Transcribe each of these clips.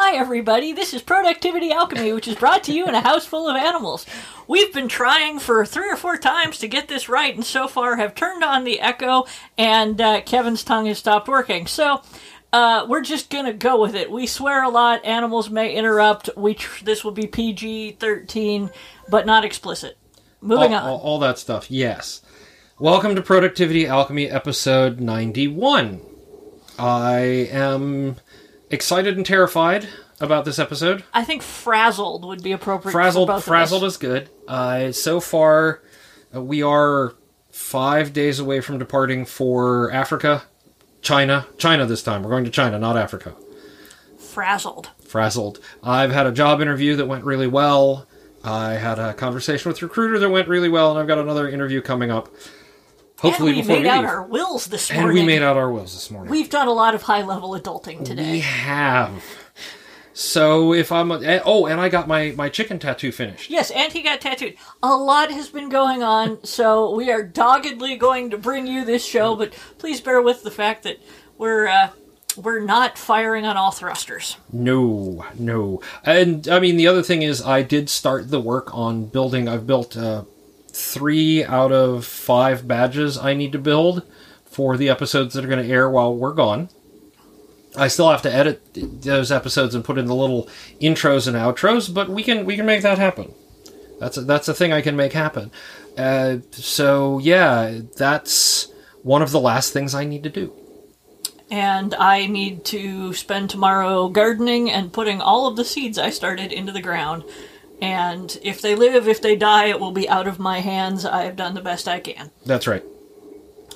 Hi, everybody. This is Productivity Alchemy, which is brought to you in a house full of animals. We've been trying for three or four times to get this right, and so far have turned on the echo, and uh, Kevin's tongue has stopped working. So, uh, we're just gonna go with it. We swear a lot. Animals may interrupt. We tr- this will be PG thirteen, but not explicit. Moving all, on. all, all that stuff. Yes. Welcome to Productivity Alchemy episode 91. I am excited and terrified about this episode. I think frazzled would be appropriate. Frazzled, frazzled is good. Uh, so far, uh, we are five days away from departing for Africa, China, China this time. We're going to China, not Africa. Frazzled. Frazzled. I've had a job interview that went really well. I had a conversation with recruiter that went really well, and I've got another interview coming up. Hopefully, and we made we out leave. our wills this morning. and we made out our wills this morning. We've done a lot of high level adulting today. We have. So if I'm a, oh, and I got my my chicken tattoo finished. Yes, and he got tattooed. A lot has been going on, so we are doggedly going to bring you this show. But please bear with the fact that we're uh, we're not firing on all thrusters. No, no. And I mean, the other thing is, I did start the work on building. I've built uh, three out of five badges I need to build for the episodes that are going to air while we're gone. I still have to edit those episodes and put in the little intros and outros, but we can we can make that happen. That's a, that's a thing I can make happen. Uh, so yeah, that's one of the last things I need to do. And I need to spend tomorrow gardening and putting all of the seeds I started into the ground. And if they live, if they die, it will be out of my hands. I have done the best I can. That's right,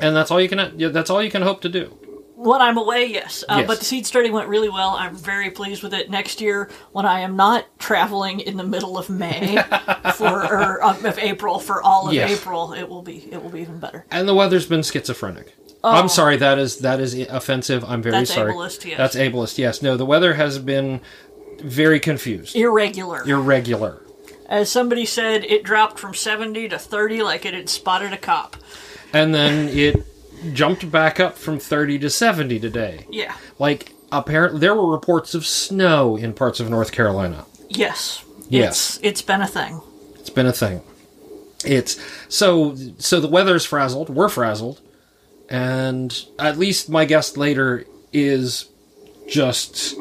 and that's all you can. That's all you can hope to do. When I'm away, yes. Uh, Yes. But the seed starting went really well. I'm very pleased with it. Next year, when I am not traveling in the middle of May for or of April for all of Yes. April, it will be it will be even better. And the weather's been schizophrenic. I'm sorry. That is that is offensive. I'm very Oh. That's sorry. ableist, yes. That's ableist. Yes. No. The weather has been very confused, Irregular. irregular. As somebody said, it dropped from 70 to 30 like it had spotted a cop. and then it jumped back up from 30 to 70 today. Yeah. Like apparently there were reports of snow in parts of North Carolina. Yes. Yes. It's, it's been a thing. It's been a thing. It's so so the weather's frazzled. We're frazzled, and at least my guest later is just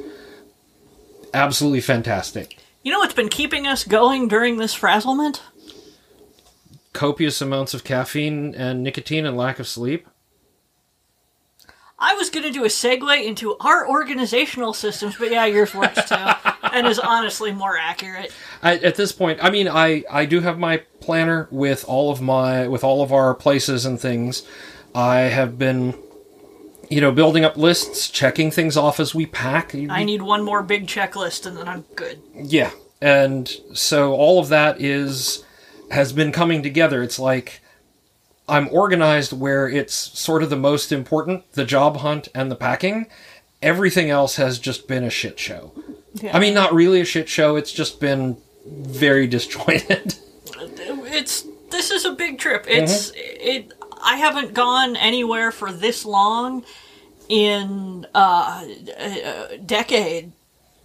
absolutely fantastic. You know what's been keeping us going during this frazzlement? Copious amounts of caffeine and nicotine and lack of sleep. I was going to do a segue into our organizational systems, but yeah, yours works too, and is honestly more accurate. I, at this point, I mean, I I do have my planner with all of my with all of our places and things. I have been, you know, building up lists, checking things off as we pack. I need one more big checklist, and then I'm good. Yeah, and so all of that is has been coming together. It's like I'm organized where it's sort of the most important, the job hunt and the packing. Everything else has just been a shit show. Yeah. I mean, not really a shit show. It's just been very disjointed. it's this is a big trip. It's Mm-hmm. it. I haven't gone anywhere for this long in uh, a decade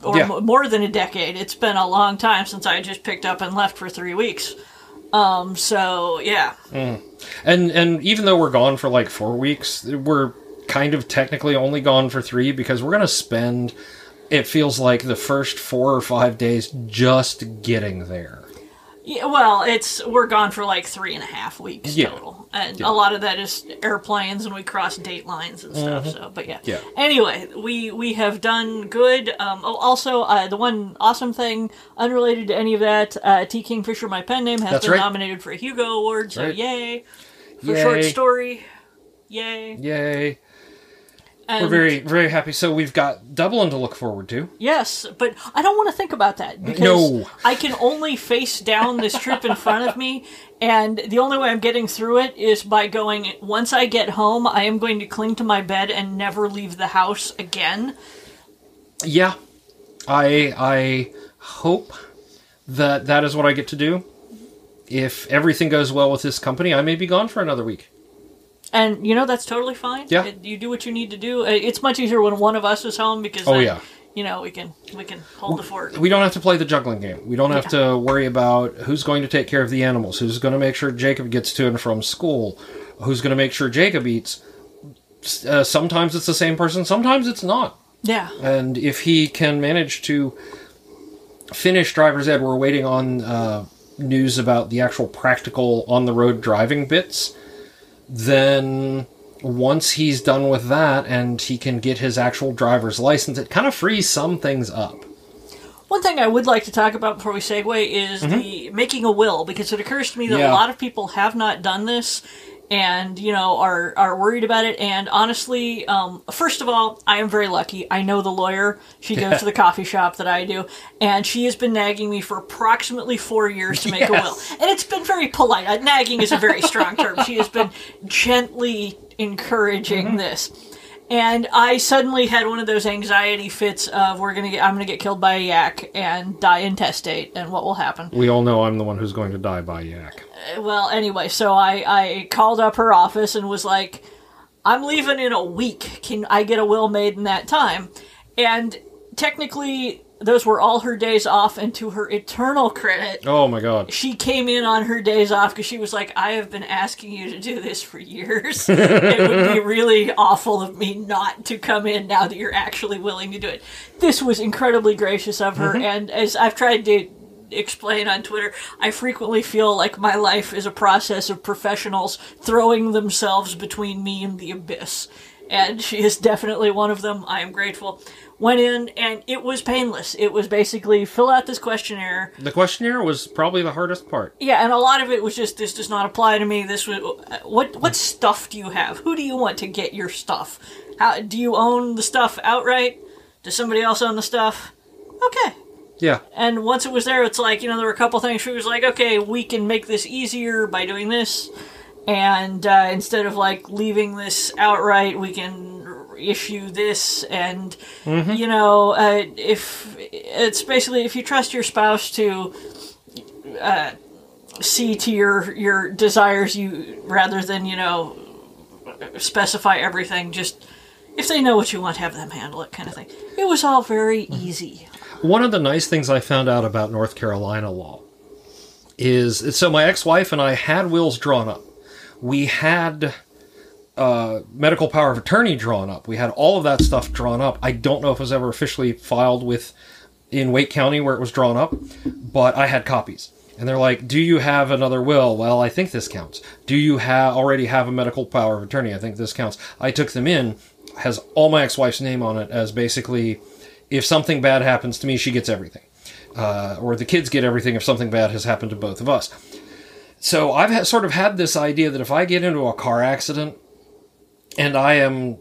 or Yeah. m- more than a decade. It's been a long time since I just picked up and left for three weeks. Um. So yeah. And and even though we're gone for like four weeks, we're kind of technically only gone for three because we're gonna spend. It feels like the first four or five days just getting there. Yeah, well, it's we're gone for like three and a half weeks Yeah. total, and a lot of that is airplanes, and we cross date lines and stuff. So, but yeah. Mm-hmm. Yeah. Anyway, we we have done good. Um, oh, also, uh, the one awesome thing, unrelated to any of that, uh, T. Kingfisher, my pen name, has That's been right. nominated for a Hugo Award. So, right. yay for Yay. short story. Yay! Yay! And We're very very happy. So we've got Dublin to look forward to. Yes, but I don't want to think about that because No. I can only face down this trip in front of me, and the only way I'm getting through it is by going. Once I get home, I am going to cling to my bed and never leave the house again. Yeah, I I hope that that is what I get to do. If everything goes well with this company, I may be gone for another week. And you know that's totally fine. Yeah. It- you do what you need to do. Uh, It's much easier when one of us is home because Oh, then yeah. you know, we can we can hold the fort. We don't have to play the juggling game. We don't have to worry about who's going to take care of the animals, who's going to make sure Jacob gets to and from school, who's going to make sure Jacob eats. Uh, sometimes it's the same person, sometimes it's not. Yeah. And if he can manage to finish driver's ed, we're waiting on uh, news about the actual practical on the road driving bits. Then once he's done with that and he can get his actual driver's license, it kind of frees some things up. One thing I would like to talk about before we segue is the making a will, because it occurs to me that Mm-hmm. Yeah. a lot of people have not done this and you know are are worried about it. And honestly um, first of all i am very lucky. I know the lawyer. She goes to the coffee shop that i do. And she has been nagging me for approximately four years to make a will. And it's been very polite. Uh, nagging is a very strong term. She has been gently encouraging Mm-hmm. this and I suddenly had one of those anxiety fits of we're gonna get I'm gonna get killed by a yak and die intestate and what will happen. We all know I'm the one who's going to die by yak. Uh, well, anyway, so I I called up her office and was like, I'm leaving in a week. Can I get a will made in that time? And technically, those were all her days off, and to her eternal credit, Oh my god. she came in on her days off because she was like, I have been asking you to do this for years. it would be really awful of me not to come in now that you're actually willing to do it. This was incredibly gracious of her, mm-hmm. and as I've tried to explain on Twitter, I frequently feel like my life is a process of professionals throwing themselves between me and the abyss. And she is definitely one of them. I am grateful. Went in and it was painless. It was basically fill out this questionnaire. The questionnaire was probably the hardest part. Yeah, and a lot of it was just this does not apply to me. This was what what stuff do you have? Who do you want to get your stuff? How do you own the stuff outright? Does somebody else own the stuff? Okay. Yeah. And once it was there, it's like you know there were a couple things. She was like, okay, we can make this easier by doing this, and uh, instead of like leaving this outright, we can issue this and you know uh, if it's basically if you trust your spouse to uh, see to your your desires you rather than you know specify everything just if they know what you want have them handle it kind of thing. It was all very easy. One of the nice things I found out about North Carolina law is so my ex-wife and I had wills drawn up. We had uh, medical power of attorney drawn up. We had all of that stuff drawn up. I don't know if it was ever officially filed with in Wake County where it was drawn up, but I had copies. And they're like, "Do you have another will?" Well, I think this counts. Do you have already have a medical power of attorney? I think this counts. I took them in, has all my ex-wife's name on it as basically, if something bad happens to me, she gets everything, uh, or the kids get everything if something bad has happened to both of us. So I've ha- sort of had this idea that if I get into a car accident and I am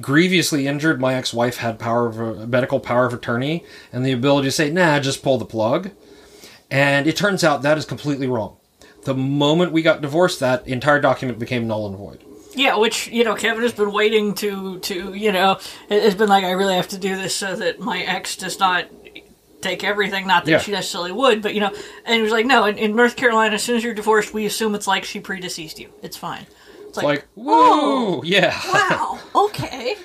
grievously injured, my ex-wife had power of a medical power of attorney and the ability to say, "Nah, just pull the plug." And it turns out that is completely wrong. The moment we got divorced, that entire document became null and void. yeah which you know kevin has been waiting to to you know it- it's been like i really have to do this so that my ex does not take everything not that Yeah. she necessarily would but you know and he was like no in, in north carolina as soon as you're divorced we assume it's like she predeceased you it's fine it's like, Like, woo, yeah. wow okay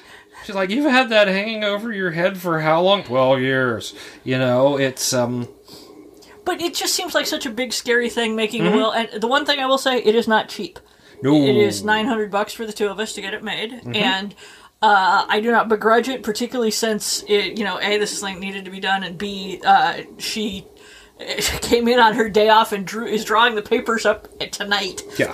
She's like, you've had that hanging over your head for how long? Twelve years. You know, it's um. But it just seems like such a big, scary thing making Mm-hmm. a will. And the one thing I will say, it is not cheap. No. It is nine hundred bucks for the two of us to get it made, Mm-hmm. and uh, I do not begrudge it, particularly since it, you know, a this is something needed to be done, and b uh, she came in on her day off and drew is drawing the papers up tonight, Yeah.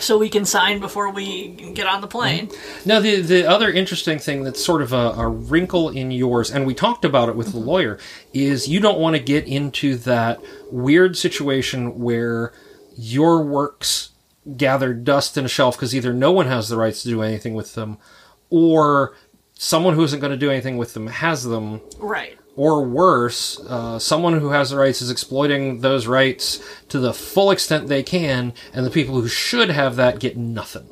So we can sign before we get on the plane. Now, the the other interesting thing that's sort of a, a wrinkle in yours, and we talked about it with the mm-hmm. lawyer, is you don't want to get into that weird situation where your works gather dust in a shelf because either no one has the rights to do anything with them, or someone who isn't going to do anything with them has them, Right. Or worse, uh, someone who has the rights is exploiting those rights to the full extent they can, and the people who should have that get nothing.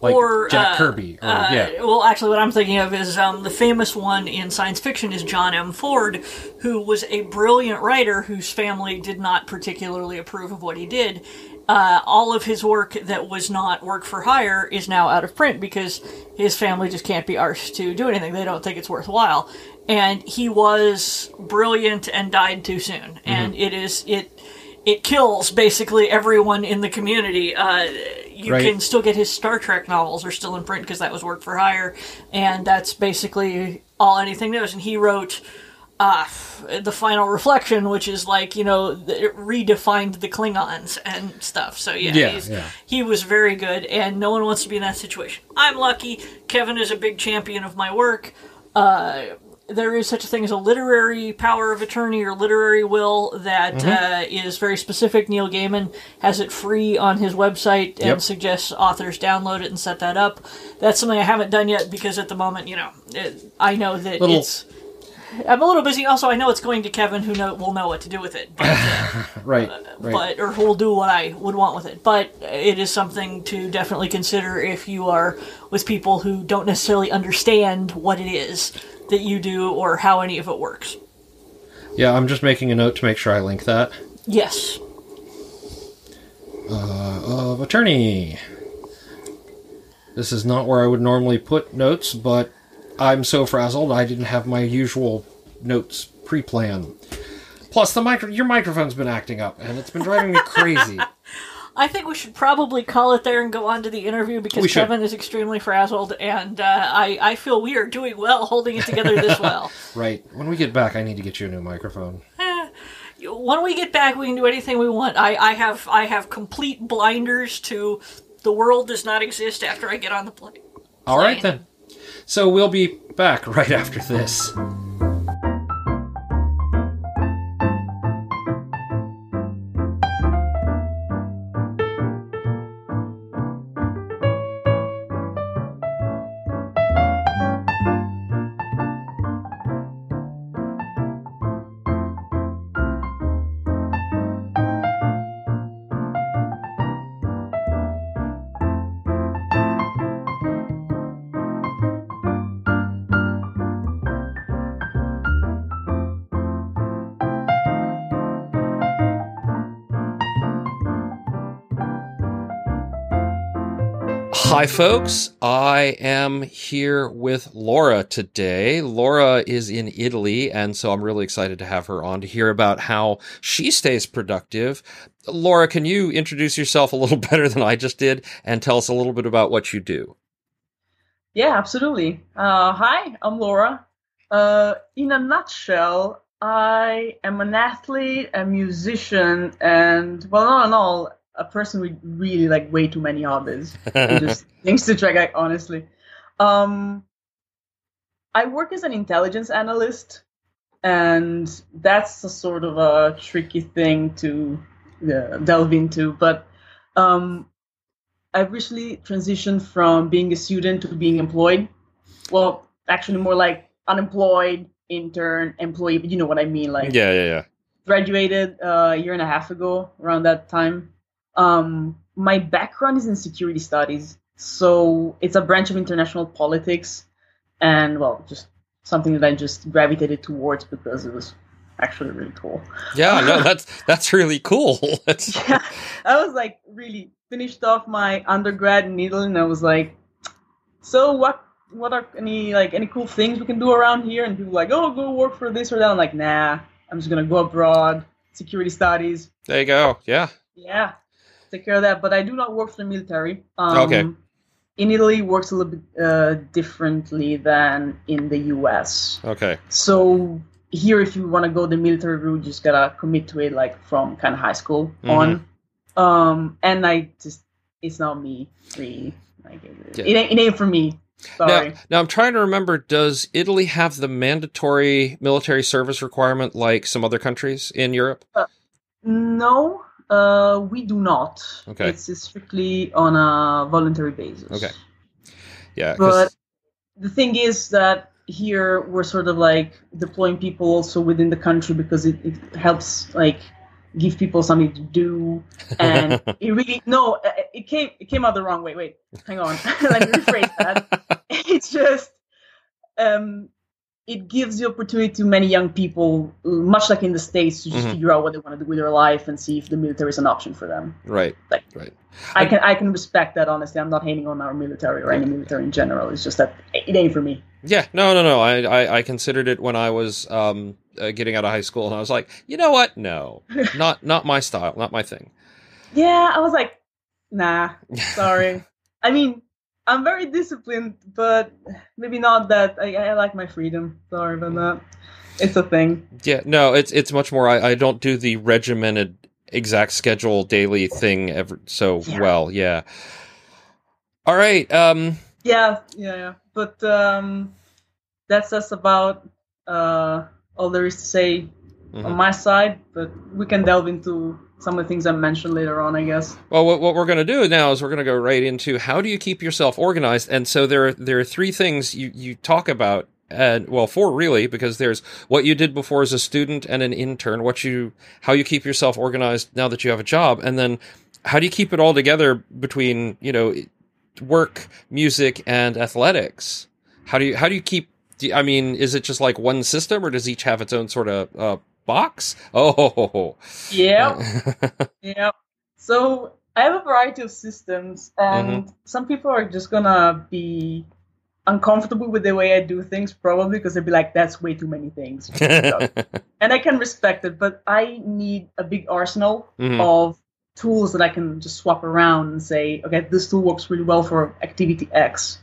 Like or Jack uh, Kirby, or uh, yeah, Well, actually, what I'm thinking of is um, the famous one in science fiction is John M. Ford, who was a brilliant writer whose family did not particularly approve of what he did. Uh, all of his work that was not work for hire is now out of print because his family just can't be arsed to do anything. They don't think it's worthwhile. And he was brilliant and died too soon. And it is it it kills basically everyone in the community. Uh, you Right. can still get his Star Trek novels are still in print because that was work for hire, and that's basically all anything knows. And he wrote uh, the final reflection, which is like you know it redefined the Klingons and stuff. So yeah, Yeah, he's, yeah. he was very good, and no one wants to be in that situation. I'm lucky. Kevin is a big champion of my work. Uh, there is such a thing as a literary power of attorney or literary will that Mm-hmm. uh, is very specific. Neil Gaiman has it free on his website and Yep. suggests authors download it and set that up. That's something I haven't done yet because at the moment, you know, it, I know that Little- it's. I'm a little busy. Also, I know it's going to Kevin, who know, will know what to do with it. But, uh, Right. Right. but or who will do what I would want with it. But it is something to definitely consider if you are with people who don't necessarily understand what it is that you do or how any of it works. yeah, I'm just making a note to make sure I link that. Yes. Uh, of attorney. This is not where I would normally put notes, but I'm so frazzled I didn't have my usual notes pre-plan. Plus, the micro- your microphone's been acting up, and it's been driving me crazy. I think we should probably call it there and go on to the interview because We should. Kevin is extremely frazzled, and uh, I, I feel we are doing well holding it together this well. right. When we get back, I need to get you a new microphone. when we get back, we can do anything we want. I, I have I have complete blinders to the world does not exist after I get on the plane. All right then. So we'll be back right after this. Hi, folks. I am here with Laura today. Laura is in Italy, and so I'm really excited to have her on to hear about how she stays productive. Laura, can you introduce yourself a little better than I just did and tell us a little bit about what you do? Yeah, absolutely. Uh, hi, I'm Laura. Uh, in a nutshell, I am an athlete, a musician, and well, not in all, a person with really like way too many hobbies and just things to track. Like, honestly, um, I work as an intelligence analyst, and that's a sort of a tricky thing to uh, delve into. But um, I've recently transitioned from being a student to being employed. Well, actually, more like unemployed, intern, employee. But you know what I mean. Like, yeah, yeah, yeah. graduated uh, a year and a half ago, around that time. Um, my background is in security studies, so it's a branch of international politics, and well, just something that I just gravitated towards because it was actually really cool. Yeah, no, that's that's really cool. That's, yeah, I was like really finished off my undergrad in Italy, and I was like, so what? What are any like any cool things we can do around here? And people like, oh, go work for this or that. I'm like, nah, I'm just gonna go abroad, security studies. there you go. Yeah. Yeah, take care of that. But I do not work for the military. Um, Okay. In Italy, it works a little bit uh, differently than in the U.S. Okay. So here, if you want to go the military route, you just gotta commit to it, like from kind of high school Mhm. on. Um, and I just, it's not me, really. Like, it, Yeah. it, ain't, it ain't for me. Sorry. Now, now I'm trying to remember. Does Italy have the mandatory military service requirement like some other countries in Europe? No, uh, we do not. Okay. It's strictly on a voluntary basis. Okay. Yeah. But the thing is that here we're sort of like deploying people also within the country because it, it helps like give people something to do and it really no uh, it came it came out the wrong way wait hang on let me rephrase that it's just um it gives the opportunity to many young people much like in the states to just Mhm. figure out what they want to do with their life and see if the military is an option for them right. like- right. I can I can respect that honestly. I'm not hating on our military or any military in general. It's just that it ain't for me. Yeah, no, no, no. I, I, I considered it when I was um, uh, getting out of high school, and I was like, you know what? No, not not my style, not my thing. Yeah, I was like, nah, sorry. I mean, I'm very disciplined, but maybe not that. I, I like my freedom. Sorry about that. It's a thing. Yeah, no, it's it's much more. I, I don't do the regimented exact schedule daily thing ever so Yeah. well. Yeah. All right. Um. Yeah, yeah, yeah. But um, that's just about uh, all there is to say on Mhm. my side. But we can delve into some of the things I mentioned later on, I guess. Well, what, what we're going to do now is we're going to go right into how do you keep yourself organized. And so there are, there are three things you, you talk about. And well, four really, because there's what you did before as a student and an intern, what you, how you keep yourself organized now that you have a job, and then how do you keep it all together between you know work, music, and athletics? How do you how do you keep? I mean, is it just like one system, or does each have its own sort of uh, box? Oh, Yeah, yeah. So I have a variety of systems, and some people are just gonna be uncomfortable with the way I do things, probably because they'll be like, "That's way too many things," and I can respect it. But I need a big arsenal Mhm. of tools that I can just swap around and say, "Okay, this tool works really well for activity X."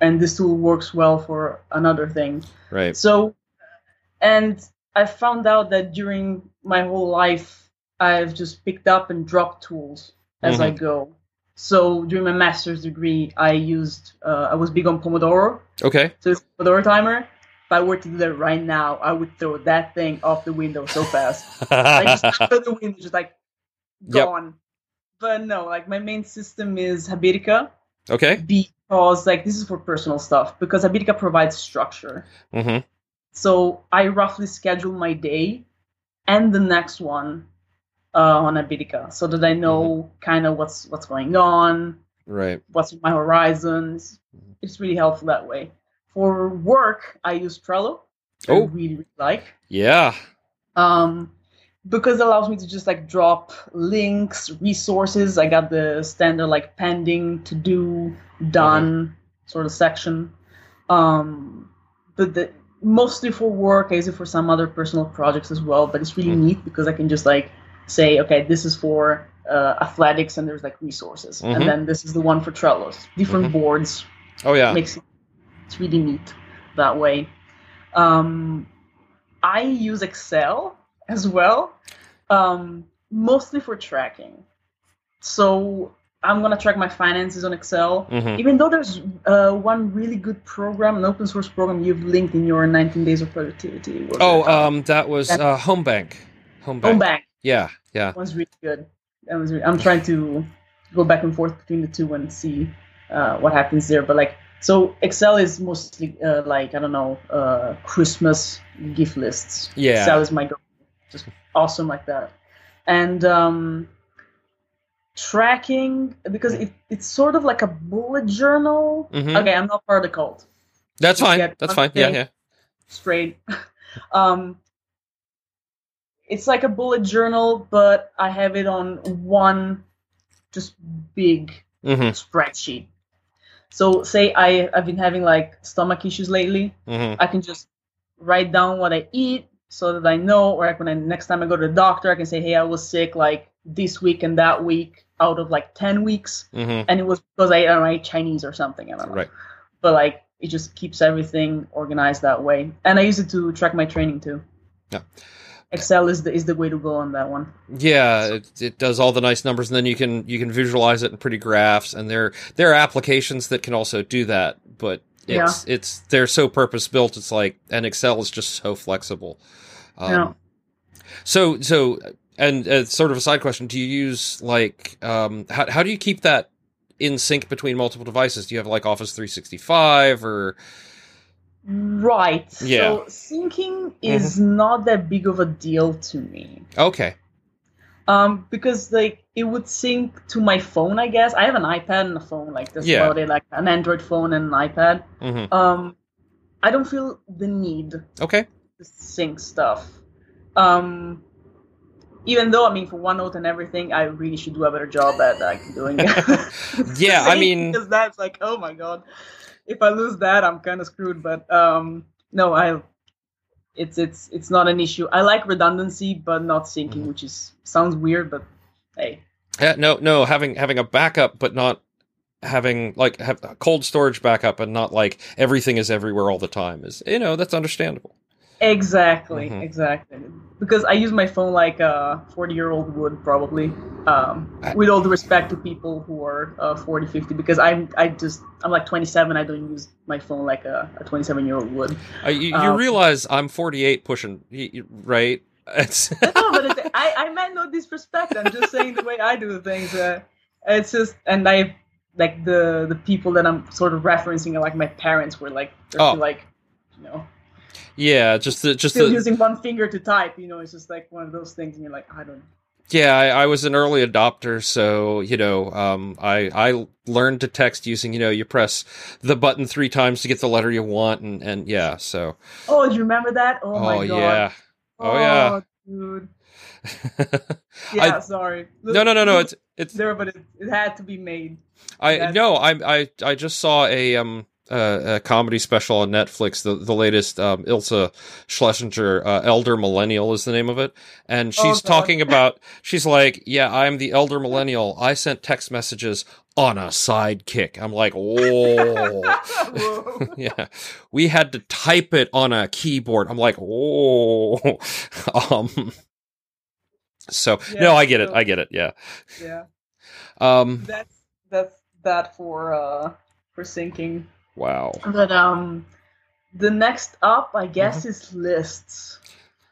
And this tool works well for another thing. right. So, and I found out that during my whole life, I've just picked up and dropped tools as I go. So during my master's degree, I used, uh, I was big on Pomodoro. Okay. So it's Pomodoro timer. If I were to do that right now, I would throw that thing off the window so fast. I just out the window, just like Yep. gone. But no, like my main system is Habitica okay. because like this is for personal stuff because Habitica provides structure. hmm So I roughly schedule my day and the next one uh, on Habitica so that I know kind of what's what's going on, Right. what's my horizons. It's really helpful that way. For work, I use Trello. I Oh. really, really like. Yeah. Um, because it allows me to just like drop links, resources. I got the standard like pending, to do, done sort of section. Um, but the, mostly for work, I use it for some other personal projects as well. But it's really Mhm. neat because I can just like say, okay, this is for uh, athletics, and there's like resources, Mhm. and then this is the one for Trello. Different Mhm. boards Oh yeah. makes it it's really neat that way. Um, I use Excel as well, um, mostly for tracking. So I'm gonna track my finances on Excel. hmm Even though there's uh, one really good program, an open source program you've linked in your 19 days of productivity. Oh, um, that was uh, Home Bank. Home Bank. Home Bank. Yeah. Yeah. That one's really good. That was. Really, I'm trying to go back and forth between the two and see uh, what happens there. But like, so Excel is mostly uh, like I don't know, uh, Christmas gift lists. Yeah. Excel is my go, just awesome like that, and um, tracking because it, it's sort of like a bullet journal. Mhm. Okay, I'm not part of the cult. That's fine. That's fine. Yeah. Yeah. straight. um, it's like a bullet journal, but I have it on one just big hmm spreadsheet. So, say I I've been having like stomach issues lately, hmm I can just write down what I eat so that I know, or like when I, next time I go to the doctor, I can say, hey, I was sick like this week and that week out of like ten weeks, hmm and it was because I, don't know, Chinese or something. I don't know Right. but like it just keeps everything organized that way. And I use it to track my training too. Yeah. Excel is the is the way to go on that one. Yeah, it, it does all the nice numbers, and then you can you can visualize it in pretty graphs. And there there are applications that can also do that, but it's it's they're so purpose built. It's like and Excel is just so flexible. Um, Yeah. So so and uh, sort of a side question: Do you use like um how how do you keep that in sync between multiple devices? Do you have like Office three sixty five or Right. Yeah. So syncing is not that big of a deal to me. okay? Um, because like it would sync to my phone, I guess. I have an iPad and a phone, like that's Yeah. about it, like an Android phone and an iPad. hmm Um, I don't feel the need Okay. to sync stuff. Um, even though I mean, for OneNote and everything, I really should do a better job at like doing it. Yeah, I mean- because that's like, oh my god. if I lose that, I'm kind of screwed. But um, no, I it's it's it's not an issue. I like redundancy, but not syncing, Mhm. which is sounds weird, but hey, Yeah, no, no, having having a backup, but not having like have a cold storage backup, and not like everything is everywhere all the time is you know that's understandable. Exactly, Mhm. exactly. Because I use my phone like a 40 year old would probably. Um, with all the respect to people who are uh, 40, 50, because I'm I just I'm like 27. I don't use my phone like a 27 year old would. Uh, you, you Um, realize I'm 48 pushing right? It's no, but it's, I, I meant no disrespect. I'm just saying the way I do things. Uh, it's just, and I like the the people that I'm sort of referencing are like my parents were like, Oh. like, you know, yeah, just the just still the using one finger to type. You know, it's just like one of those things, and you're like, I don't. yeah. I, I was an early adopter, so you know, um, I I learned to text using you know you press the button three times to get the letter you want, and and yeah, so Oh, you remember that? Oh, my god. yeah, Oh, yeah. dude. Yeah, sorry. no no no no it's it's there, but it, it had to be made. I no, I I I just saw a um uh, a comedy special on Netflix, the the latest um, Iliza Shlesinger, uh, Elder Millennial is the name of it, and she's God. talking about she's like, yeah, I'm the Elder Millennial. I sent text messages on a sidekick. I'm like, oh. Yeah, we had to type it on a keyboard. I'm like, oh, um. So no, I get it. I get it. Yeah. yeah, Um. that's that's that for uh for syncing. Wow. But um, the next up, I guess, Mm-hmm. is lists.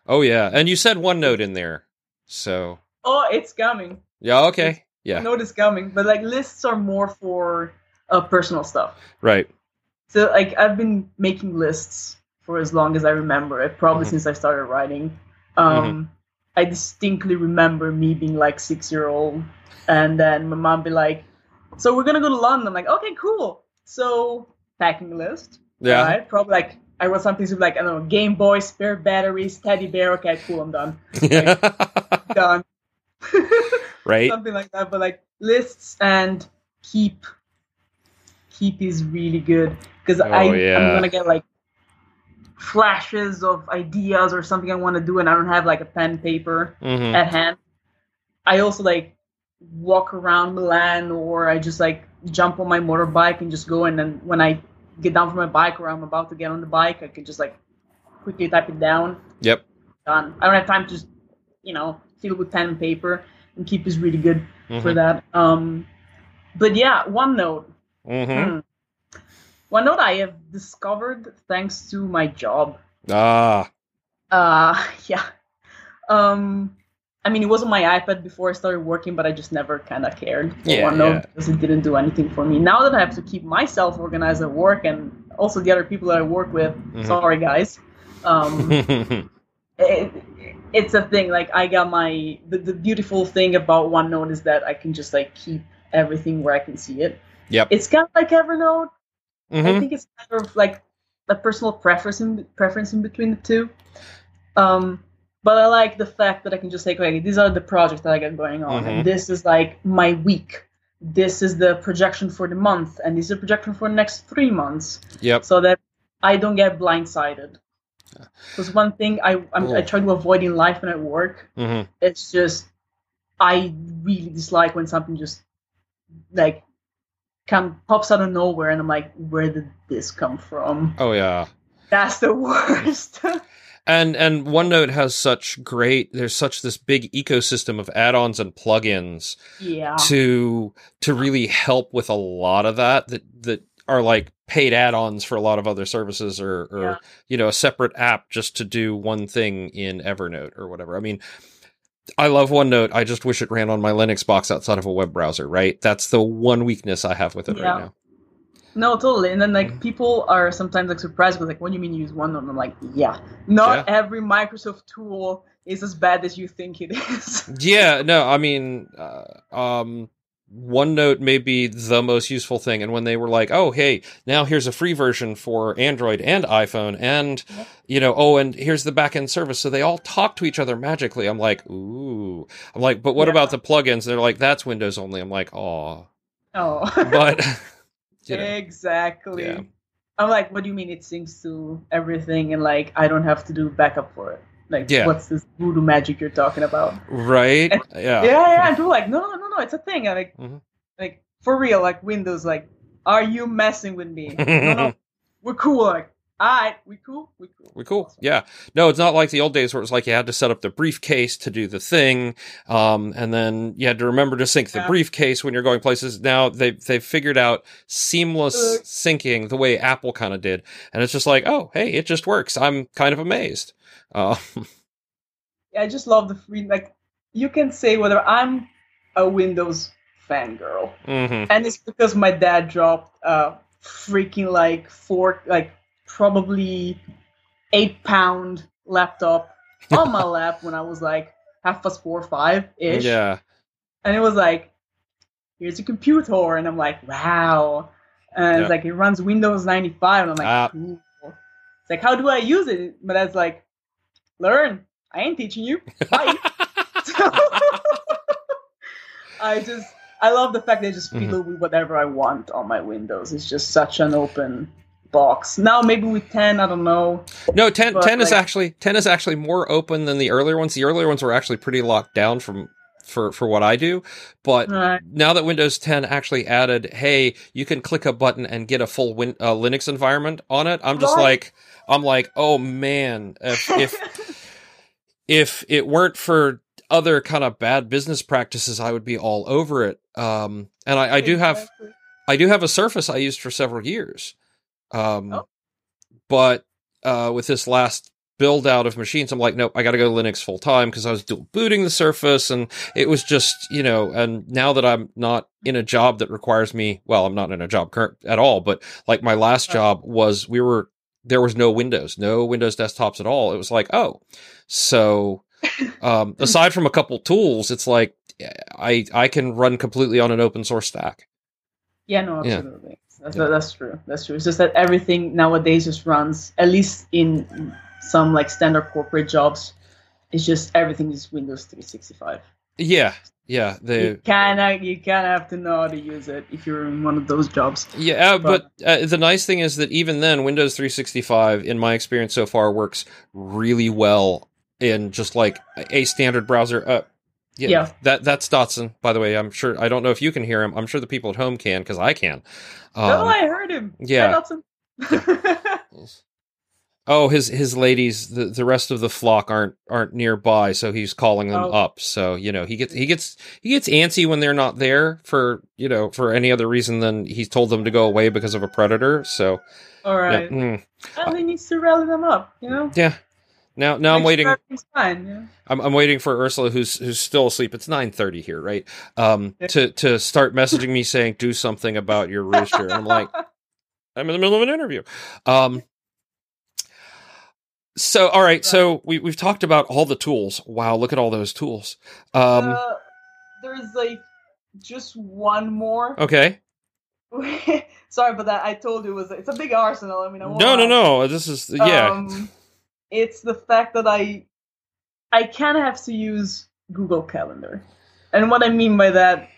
Oh yeah, and you said OneNote in there, so Oh, it's coming. yeah, okay, yeah, Note is coming, but like lists are more for uh, personal stuff. right, So like I've been making lists for as long as I remember it, probably Mhm. since I started writing. Um, I distinctly remember me being like six year old, and then my mom be like, "So we're gonna go to London." I'm like, "Okay, cool." So packing list. yeah, Right? Probably like I wrote something something like I don't know, Game Boy, spare batteries, teddy bear. Okay, cool, I'm done. Done. right, something like that. But like lists and keep keep is really good because I Oh, yeah. I'm gonna get like flashes of ideas or something I want to do, and I don't have like a pen paper hmm at hand. I also like walk around Milan, or I just like jump on my motorbike and just go. And then when I get down from my bike, or I'm about to get on the bike, I can just like quickly type it down. yep, Done. I don't have time to just you know fill with pen and paper. And keep is really good for Mhm. that. Um, but yeah, OneNote. Mhm. Hmm. OneNote I have discovered thanks to my job. ah, Uh, yeah. Um, I mean, it was on my iPad before I started working, but I just never kind of cared for Yeah, OneNote yeah. because it didn't do anything for me. Now that I have to keep myself organized at work and also the other people that I work with, Mhm. sorry guys. Um, it, it's a thing. Like I got my the, the beautiful thing about OneNote is that I can just like keep everything where I can see it. Yep. It's kind of like Evernote. I Mhm. think it's kind of like a personal preference in, preference in between the two. Um, but I like the fact that I can just say, okay, these are the projects that I got going on, Mhm. and this is like my week. This is the projection for the month, and this is the projection for the next three months, yep, so that I don't get blindsided. Because one thing I I'm, I try to avoid in life and at work, hmm it's just I really dislike when something just like come pops out of nowhere, and I'm like, where did this come from? oh yeah. That's the worst. And and OneNote has such great. There's such this big ecosystem of add-ons and plugins yeah. to to really help with a lot of that that that are like paid add-ons for a lot of other services or or Yeah. you know a separate app just to do one thing in Evernote or whatever. I mean, I love OneNote. I just wish it ran on my Linux box outside of a web browser. Right? That's the one weakness I have with it Yeah. right now. No, totally. And then like Mhm. people are sometimes like surprised because like, what do you mean you use OneNote? And I'm like, yeah. Not Yeah. every Microsoft tool is as bad as you think it is. Yeah, no, I mean, uh, um, OneNote may be the most useful thing. And when they were like, oh, hey, now here's a free version for Android and iPhone, and, Yep. you know, oh, and here's the backend service. So they all talk to each other magically. I'm like, ooh. I'm like, but what Yeah. about the plugins? They're like, that's Windows only. I'm like, aw. oh. But, you know, exactly. yeah. I'm like, what do you mean it syncs to everything and like I don't have to do backup for it? Like, Yeah. what's this voodoo magic you're talking about? Right? And- Yeah. Yeah, yeah. And people like, no, no, no, no, it's a thing. I'm like, Mhm. like for real, like Windows, like, are you messing with me? no, no, we're cool. Like, all right, we cool, we cool. We cool. Yeah. No, it's not like the old days where it's like you had to set up the briefcase to do the thing, um, and then you had to remember to sync the briefcase when you're going places. Now they they've figured out seamless Uh. syncing the way Apple kind of did, and it's just like, oh, hey, it just works. I'm kind of amazed. Uh, I just love the free. Like, you can say whether I'm a Windows fangirl, mhm. and it's because my dad dropped a freaking like four, like probably eight pound laptop on my lap when I was like half past four, five ish. Yeah. and it was like, here's a computer, and I'm like, wow. And Yeah. it's like it runs Windows 95, and I'm like, Ah. cool. It's like, how do I use it? But that's like, learn. I ain't teaching you. Bye. I just, I love the fact that I just Mhm. fiddle with whatever I want on my Windows. It's just such an open box. Now maybe with 10, I don't know. No, 10, But, 10 is actually 10 is actually more open than the earlier ones. The earlier ones were actually pretty locked down from for for what I do, but Right. now that Windows 10 actually added, hey, you can click a button and get a full win- uh, Linux environment on it. I'm just Right. like, I'm like, oh man, if if if it weren't for other kind of bad business practices, I would be all over it. Um, and I, I do have I do have a Surface I used for several years. Um, Oh. but uh, with this last build out of machines, I'm like, nope, I got to go Linux full time because I was dual booting the Surface, and it was just, you know. And now that I'm not in a job that requires me, well, I'm not in a job current at all, but like my last Right. job was, we were there was no Windows, no Windows desktops at all. It was like, oh, so um, aside from a couple tools, it's like I I can run completely on an open source stack. Yeah, no, absolutely. That's, that's true. That's true. It's just that everything nowadays just runs, at least in some like standard corporate jobs, it's just everything is Windows 365. Yeah, yeah, you the kind of you kind of have to know how to use it if you're in one of those jobs. yeah, uh, but But- uh, the nice thing is that even then, Windows 365, in my experience so far, works really well in just like a standard browser. Uh, yeah, Yeah. that that's Dotson. By the way, I'm sure I don't know if you can hear him. I'm sure the people at home can because I can. Um, oh, I heard him. yeah. Hi. Oh, his his ladies, the, the rest of the flock aren't aren't nearby, so he's calling them Oh. up. So you know he gets he gets he gets antsy when they're not there for you know for any other reason than he's told them to go away because of a predator. So all right, yeah, mm, And he needs to rally them up, you know. yeah. Now now I'm waiting. Yeah. I'm, I'm waiting for Ursula, who's who's still asleep. It's nine thirty here, right? Um, to to start messaging me saying do something about your rooster. And I'm like, I'm in the middle of an interview. Um, so all right, so we we've talked about all the tools. Wow, look at all those tools. Um, uh, there's like just one more. okay, Sorry about that. I told you it was it's a big arsenal. I mean, I no, no, no. This is yeah, Um, it's the fact that I I of have to use Google Calendar, and what I mean by that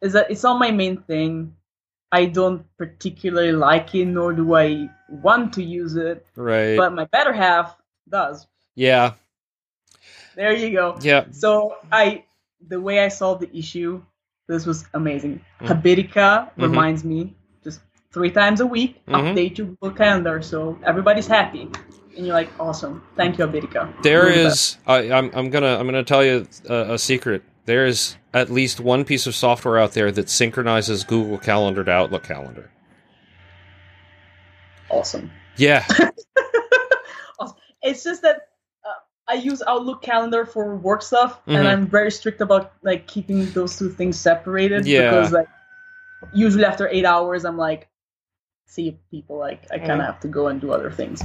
is that it's not my main thing. I don't particularly like it, nor do I want to use it. right, But my better half does. yeah, There you go. yeah. So I, the way I solved the issue, this was amazing. Mhm. Habitica Mhm. reminds me just three times a week, Mhm. update your Google Calendar, so everybody's happy. And you're like, awesome, thank you, Habitica. There the. I, I'm. I'm gonna. I'm gonna tell you a, a secret. There is at least one piece of software out there that synchronizes Google Calendar to Outlook Calendar. awesome. Yeah. awesome. It's just that uh, I use Outlook Calendar for work stuff, Mhm. and I'm very strict about like keeping those two things separated. Yeah. Because like usually after eight hours, I'm like, see people. Like I kind of have to go and do other things.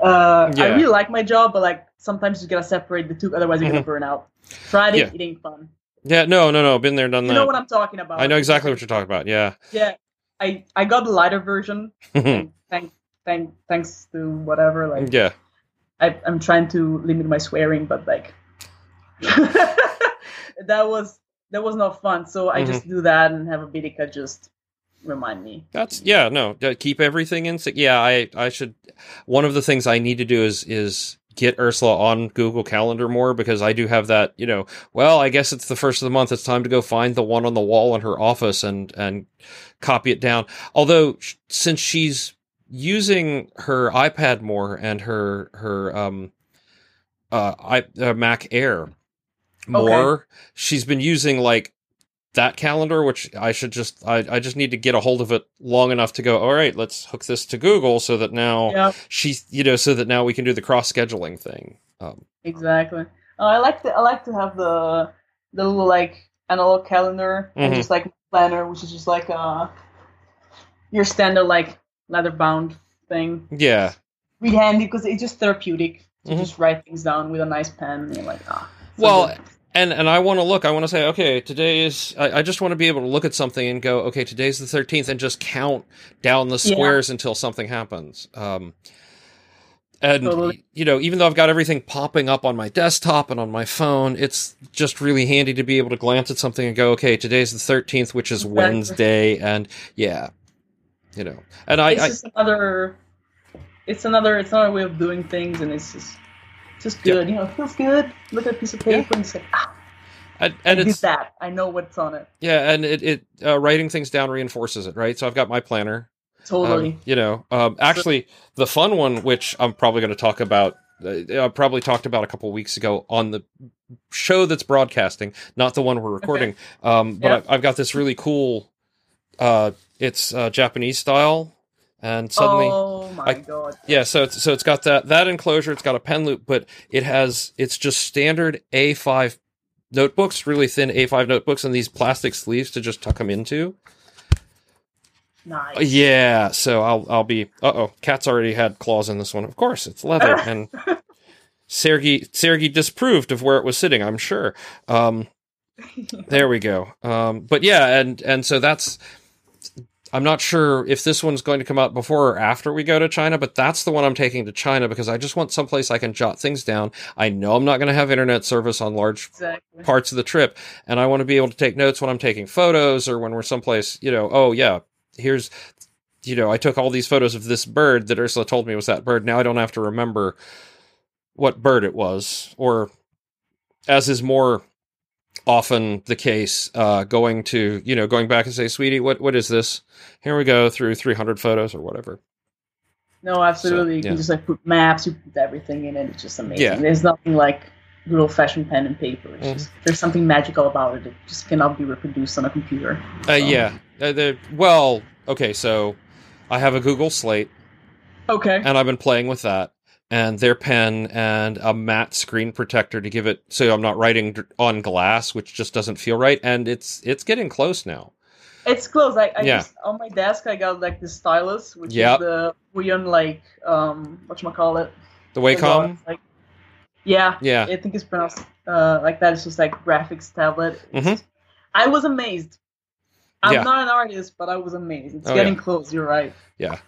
Uh, Yeah. I really like my job, but like sometimes you gotta separate the two, otherwise you're Mhm. gonna burn out. friday it, Yeah. it ain't fun. Yeah. No. No. No. Been there. Done that. You that. know what I'm talking about. I know exactly what you're talking about. Yeah. Yeah, I I got the lighter version. and thank thank thanks to whatever like yeah. I, I'm trying to limit my swearing, but like that was that was not fun. So I Mm-hmm. just do that and Habitica just remind me. That's yeah, no. uh, Keep everything in. sync. Yeah, I I should. One of the things I need to do is is get Ursula on Google Calendar more because I do have that. You know, well, I guess it's the first of the month. It's time to go find the one on the wall in her office and and copy it down. Although since she's using her iPad more and her her um uh, I, uh Mac Air more, she's been using like that calendar, which I should just I, I just need to get a hold of it long enough to go, all right, let's hook this to Google so that now Yep, she's you know, so that now we can do the cross scheduling thing. Um, exactly. Uh, I like to I like to have the the little like analog calendar and Mhm. just like planner, which is just like uh your standard like leather bound thing. yeah. Really handy because it's just therapeutic to Mhm. just write things down with a nice pen. And you're like, ah. so Well, good. And and I want to look. I want to say, okay, today is. I, I just want to be able to look at something and go, okay, today's the thirteenth, and just count down the Yeah. squares until something happens. Um, and Totally. you know, even though I've got everything popping up on my desktop and on my phone, it's just really handy to be able to glance at something and go, okay, today's the thirteenth, which is. Wednesday, and yeah, you know, and I, it's I just another it's another it's another way of doing things and it's just just Yeah. good you know it feels good look at a piece of Yeah. paper and say, ah, and, and did it's that i know what's on it yeah, and it it uh, writing things down reinforces it, right? So I've got my planner. totally Um, you know, um, actually, the fun one, which I'm probably going to talk about, uh, I probably talked about a couple weeks ago on the show that's broadcasting, not the one we're recording. Um, but Yeah. I've, I've got this really cool. Uh, it's uh, Japanese style, and suddenly, oh my I- god yeah. So it's so it's got that that enclosure. It's got a pen loop, but it has it's just standard A5 notebooks, really thin A5 notebooks, and these plastic sleeves to just tuck them into. nice Uh, Yeah, so I'll I'll be. Uh oh, cat's already had claws in this one. Of course, it's leather, and Sergey Sergey disproved of where it was sitting. I'm sure. Um, there we go. Um, but yeah, and and so that's. I'm not sure if this one's going to come out before or after we go to China, but that's the one I'm taking to China because I just want someplace I can jot things down. I know I'm not going to have internet service on large exactly parts of the trip and i want to be able to take notes when i'm taking photos or when we're someplace you know oh yeah here's you know i took all these photos of this bird that ursula told me was that bird now i don't have to remember what bird it was or as is more often the case uh going to you know going back and say sweetie what what is this? Here we go through 300 photos or whatever. No absolutely. You yeah. can just like put maps you put everything in it it's just amazing. Yeah. there's nothing like good old-fashioned pen and paper. It's Mhm. just there's something magical about it it just cannot be reproduced on a computer. Uh, yeah. Uh, the- well okay so i have a google slate. Okay. And I've been playing with that and their pen and a matte screen protector to give it so I'm not writing on glass, which just doesn't feel right. And it's it's getting close now. It's close. I, I Yeah. just on my desk I got like the stylus, which Yep. is the Wuyon like um what call it? The Wacom, Like yeah, yeah, I think it's pronounced uh like that. It's just like graphics tablet. Mhm. just- I was amazed. I'm Yeah. not an artist, but I was amazed. It's Oh, getting yeah. close. You're right. yeah.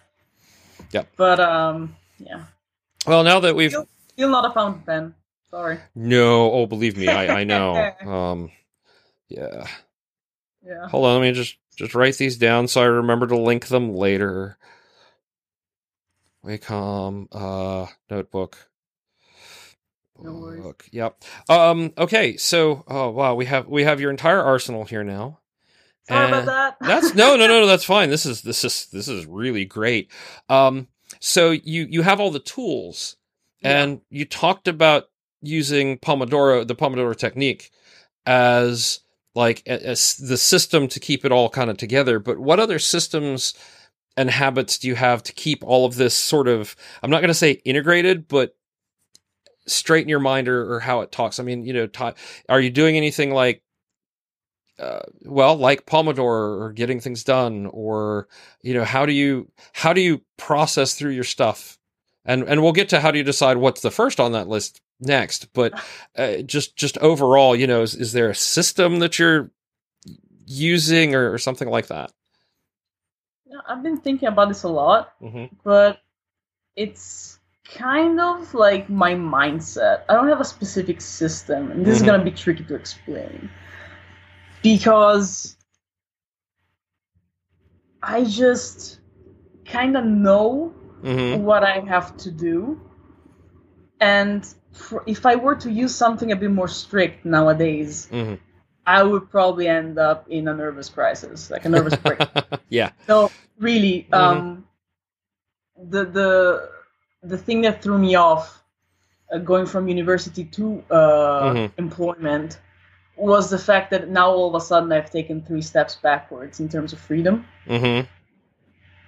Yep. But um yeah, Well, now that we've Still- still not a fountain pen. Sorry. no, oh, believe me, I I know. Um, yeah. Yeah. Hold on, let me just just write these down so I remember to link them later. Wacom uh notebook. No worries. Book. Yep. Um okay, so oh wow, we have we have your entire arsenal here now. Sorry And about that. That's no no no no that's fine. This is this is this is really great. Um so you you have all the tools Yeah. and you talked about using Pomodoro the Pomodoro technique as like as the system to keep it all kind of together but what other systems and habits do you have to keep all of this sort of i'm not going to say integrated but straight in your mind or, or how it talks i mean you know ti are you doing anything like uh, well like pomodoro or getting things done or you know how do you how do you process through your stuff and and we'll get to how do you decide what's the first on that list next but uh, just just overall you know is, is there a system that you're using or, or something like that Yeah, I've been thinking about this a lot. hmm but it's kind of like my mindset. I don't have a specific system, and this Mhm. is gonna be tricky to explain because I just kind of know Mm-hmm. what I have to do. And for, if I were to use something a bit more strict nowadays, Mhm. I would probably end up in a nervous crisis, like a nervous break. yeah. So really, um, the the the thing that threw me off uh, going from university to uh, Mhm. employment was the fact that now all of a sudden I've taken three steps backwards in terms of freedom. Mm-hmm.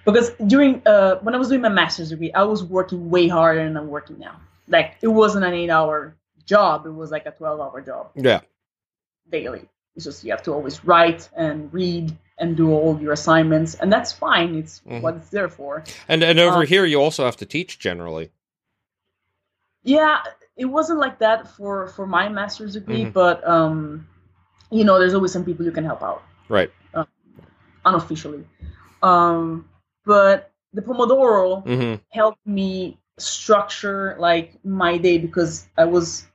Because during uh, when I was doing my master's degree, I was working way harder than I'm working now. Like it wasn't an eight-hour job; it was like a twelve-hour job Yeah. daily. It's just you have to always write and read and do all your assignments, and that's fine. It's Mhm. what it's there for. And and over Um, here, you also have to teach generally. Yeah, it wasn't like that for for my master's degree, Mhm. but um, you know, there's always some people you can help out Right. unofficially. Um, but the Pomodoro Mm-hmm. helped me structure like my day because I was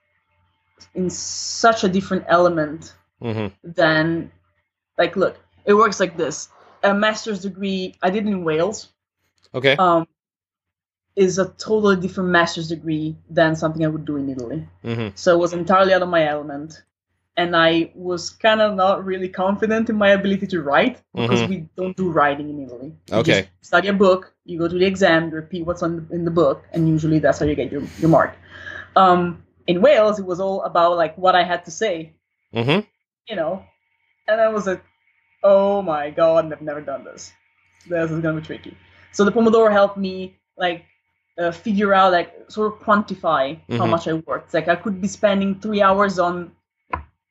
in such a different element Mm-hmm. than like look, it works like this. A master's degree I did in Wales Okay. um, is a totally different master's degree than something I would do in Italy. Mm-hmm. So I was entirely out of my element. And I was kind of not really confident in my ability to write because Mhm. we don't do writing in Italy. You Okay. study a book, you go to the exam, you repeat what's on in the book, and usually that's how you get your, your mark. Um, in Wales, it was all about like what I had to say, Mm-hmm. you know, and I was like, oh my god, I've never done this. This is gonna be tricky. So the Pomodoro helped me like uh, figure out like sort of quantify how Mhm. much I worked. Like I could be spending three hours on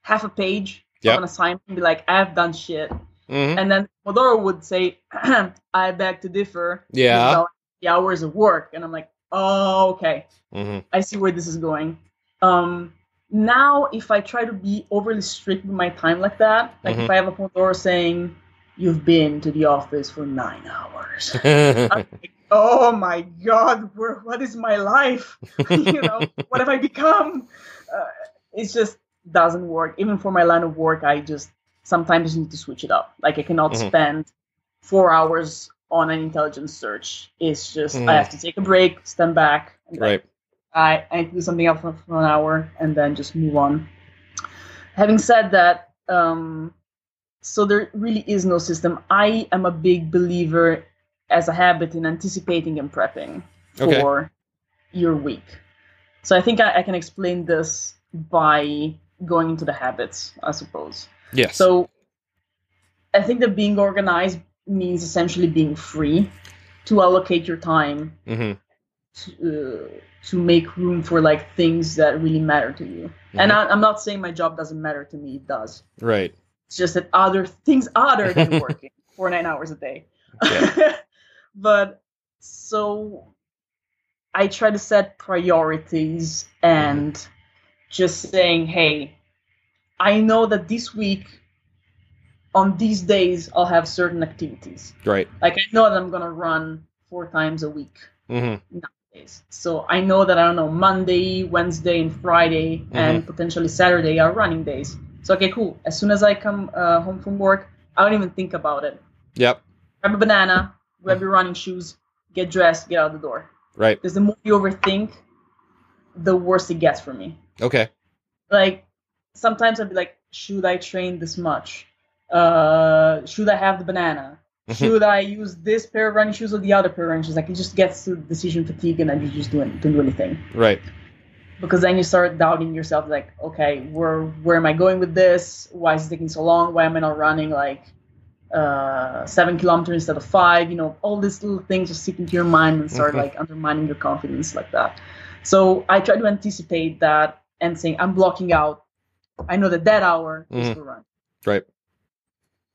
half a page Yep. of an assignment and be like, I've done shit. Mm-hmm. And then Pomodoro would say, I beg to differ. Yeah. the hours of work. And I'm like, oh, okay. Mm-hmm. I see where this is going. Um, now, if I try to be overly strict with my time like that, like if Mhm. I have a Pomodoro saying, you've been to the office for nine hours. Like, oh my God, where, what is my life? you know, what have I become? Uh, it just doesn't work. Even for my line of work, I just sometimes need to switch it up. Like I cannot Mhm. spend four hours on an intelligence search. It's just Mhm. I have to take a break, stand back, and right. I, I need to do something else for, for an hour and then just move on. Having said that, um, so there really is no system. I am a big believer as a habit in anticipating and prepping Okay. for your week. So I think I, I can explain this by going into the habits, I suppose. Yes. So I think that being organized means essentially being free to allocate your time Mm-hmm. to, uh, to make room for like things that really matter to you. And Mhm. I, I'm not saying my job doesn't matter to me; it does. Right. It's just that other things other than working for nine hours a day. Yeah. but so I try to set priorities and just saying, hey, I know that this week, on these days, I'll have certain activities. Right. Like I know that I'm gonna run four times a week Mm-hmm. days. So I know that I don't know Monday, Wednesday, and Friday, and potentially Saturday are running days. So okay, cool. As soon as I come uh, home from work, I don't even think about it. Yep. Grab a banana, grab your running shoes, get dressed, get out the door. Right. Because the more you overthink, the worse it gets for me. Okay. Like sometimes I'd be like, should I train this much? Uh, should I have the banana? Should I use this pair of running shoes or the other pair of running shoes? Like it just gets to decision fatigue, and then you just don't, don't do anything Right. because then you start doubting yourself. Like, okay, where where am I going with this? Why is it taking so long? Why am I not running like uh, seven kilometers instead of five? You know, all these little things just seep into your mind and start Mhm. like undermining your confidence like that. So I try to anticipate that and saying I'm blocking out. I know that that hour is Mhm. to run. Right.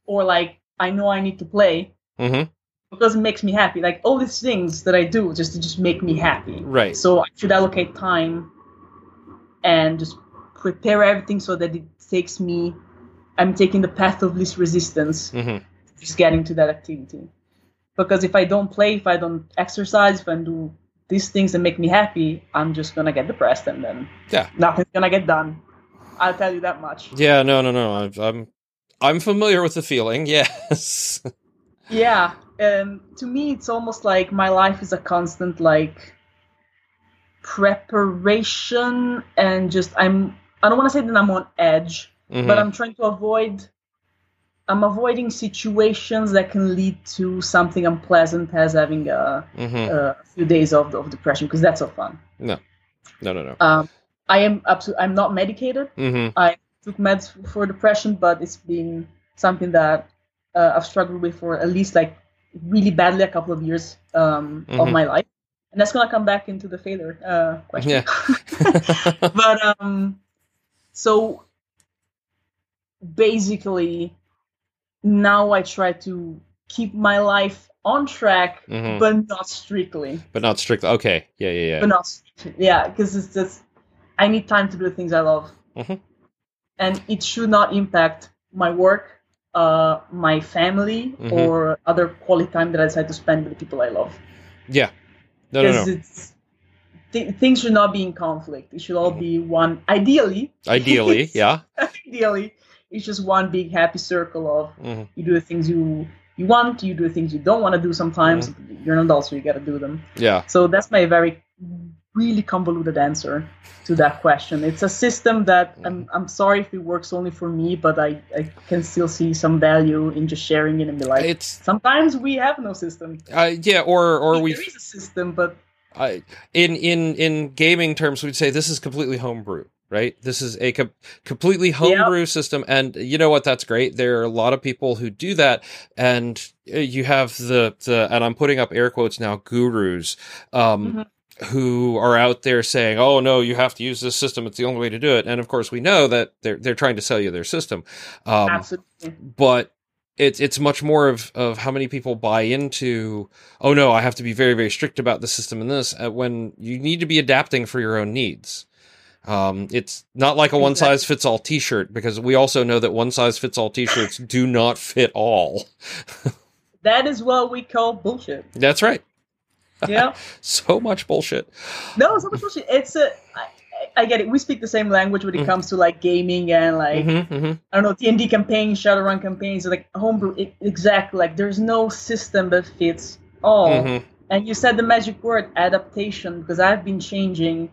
Or like I know I need to play Mm-hmm. because it makes me happy. Like all these things that I do just to just make me happy. Right. So I should allocate time and just prepare everything so that it takes me. I'm taking the path of least resistance, Mm-hmm. just getting to that activity. Because if I don't play, if I don't exercise, if I don't these things that make me happy, I'm just gonna get depressed and then Yeah. nothing's gonna get done. I'll tell you that much. Yeah. No. No. No. I'm. I'm. I'm familiar with the feeling. Yes. yeah, and to me, it's almost like my life is a constant like preparation and just I'm. I don't want to say that I'm on edge, Mhm. but I'm trying to avoid. I'm avoiding situations that can lead to something unpleasant, as having a, Mhm. a few days of, of depression, because that's so fun. No, no, no. Um, I am absolutely. I'm not medicated. hmm took meds for depression, but it's been something that uh, I've struggled with for at least like really badly a couple of years um, of Mhm. my life, and that's gonna come back into the failure uh, question. Yeah. but um, so basically, now I try to keep my life on track, Mhm. but not strictly. But not strictly. Okay. Yeah, yeah, yeah. But not strictly. Yeah, because it's just I need time to do the things I love, Mhm. and it should not impact my work, uh, my family, Mhm. or other quality time that I decide to spend with the people I love. yeah. No, no, Because no. it's th- things should not be in conflict. It should all be one. Ideally, Ideally, yeah. ideally, it's just one big happy circle of Mhm. you do the things you you want, you do the things you don't want to do. Sometimes Mm-hmm. you're an adult, so you got to do them. Yeah. So that's my very really convoluted answer to that question. It's a system that I'm I'm sorry if it works only for me, but I, I can still see some value in just sharing it and be like It's sometimes we have no system. uh, yeah, or or we there is a system, but I in in in gaming terms, we'd say this is completely homebrew, right? This is a com- completely homebrew system, and you know what? That's great. There are a lot of people who do that, and uh, you have the the and I'm putting up air quotes now, gurus, um, Mhm. who are out there saying, "Oh no, you have to use this system. It's the only way to do it." And of course, we know that they're they're trying to sell you their system, um, absolutely. but it's it's much more of of how many people buy into oh no i have to be very very strict about the system and this uh, when you need to be adapting for your own needs um, it's not like a one size fits all t-shirt because we also know that one size fits all t-shirts do not fit all That is what we call bullshit. that's right Yeah. so much bullshit no, so much bullshit. It's a I, get it. We speak the same language when it Mhm. comes to like gaming and like hmm hmm I don't know D and D campaigns, Shadowrun campaigns, like homebrew. It, exactly. Like there's no system that fits all. hmm And you said the magic word adaptation because I've been changing.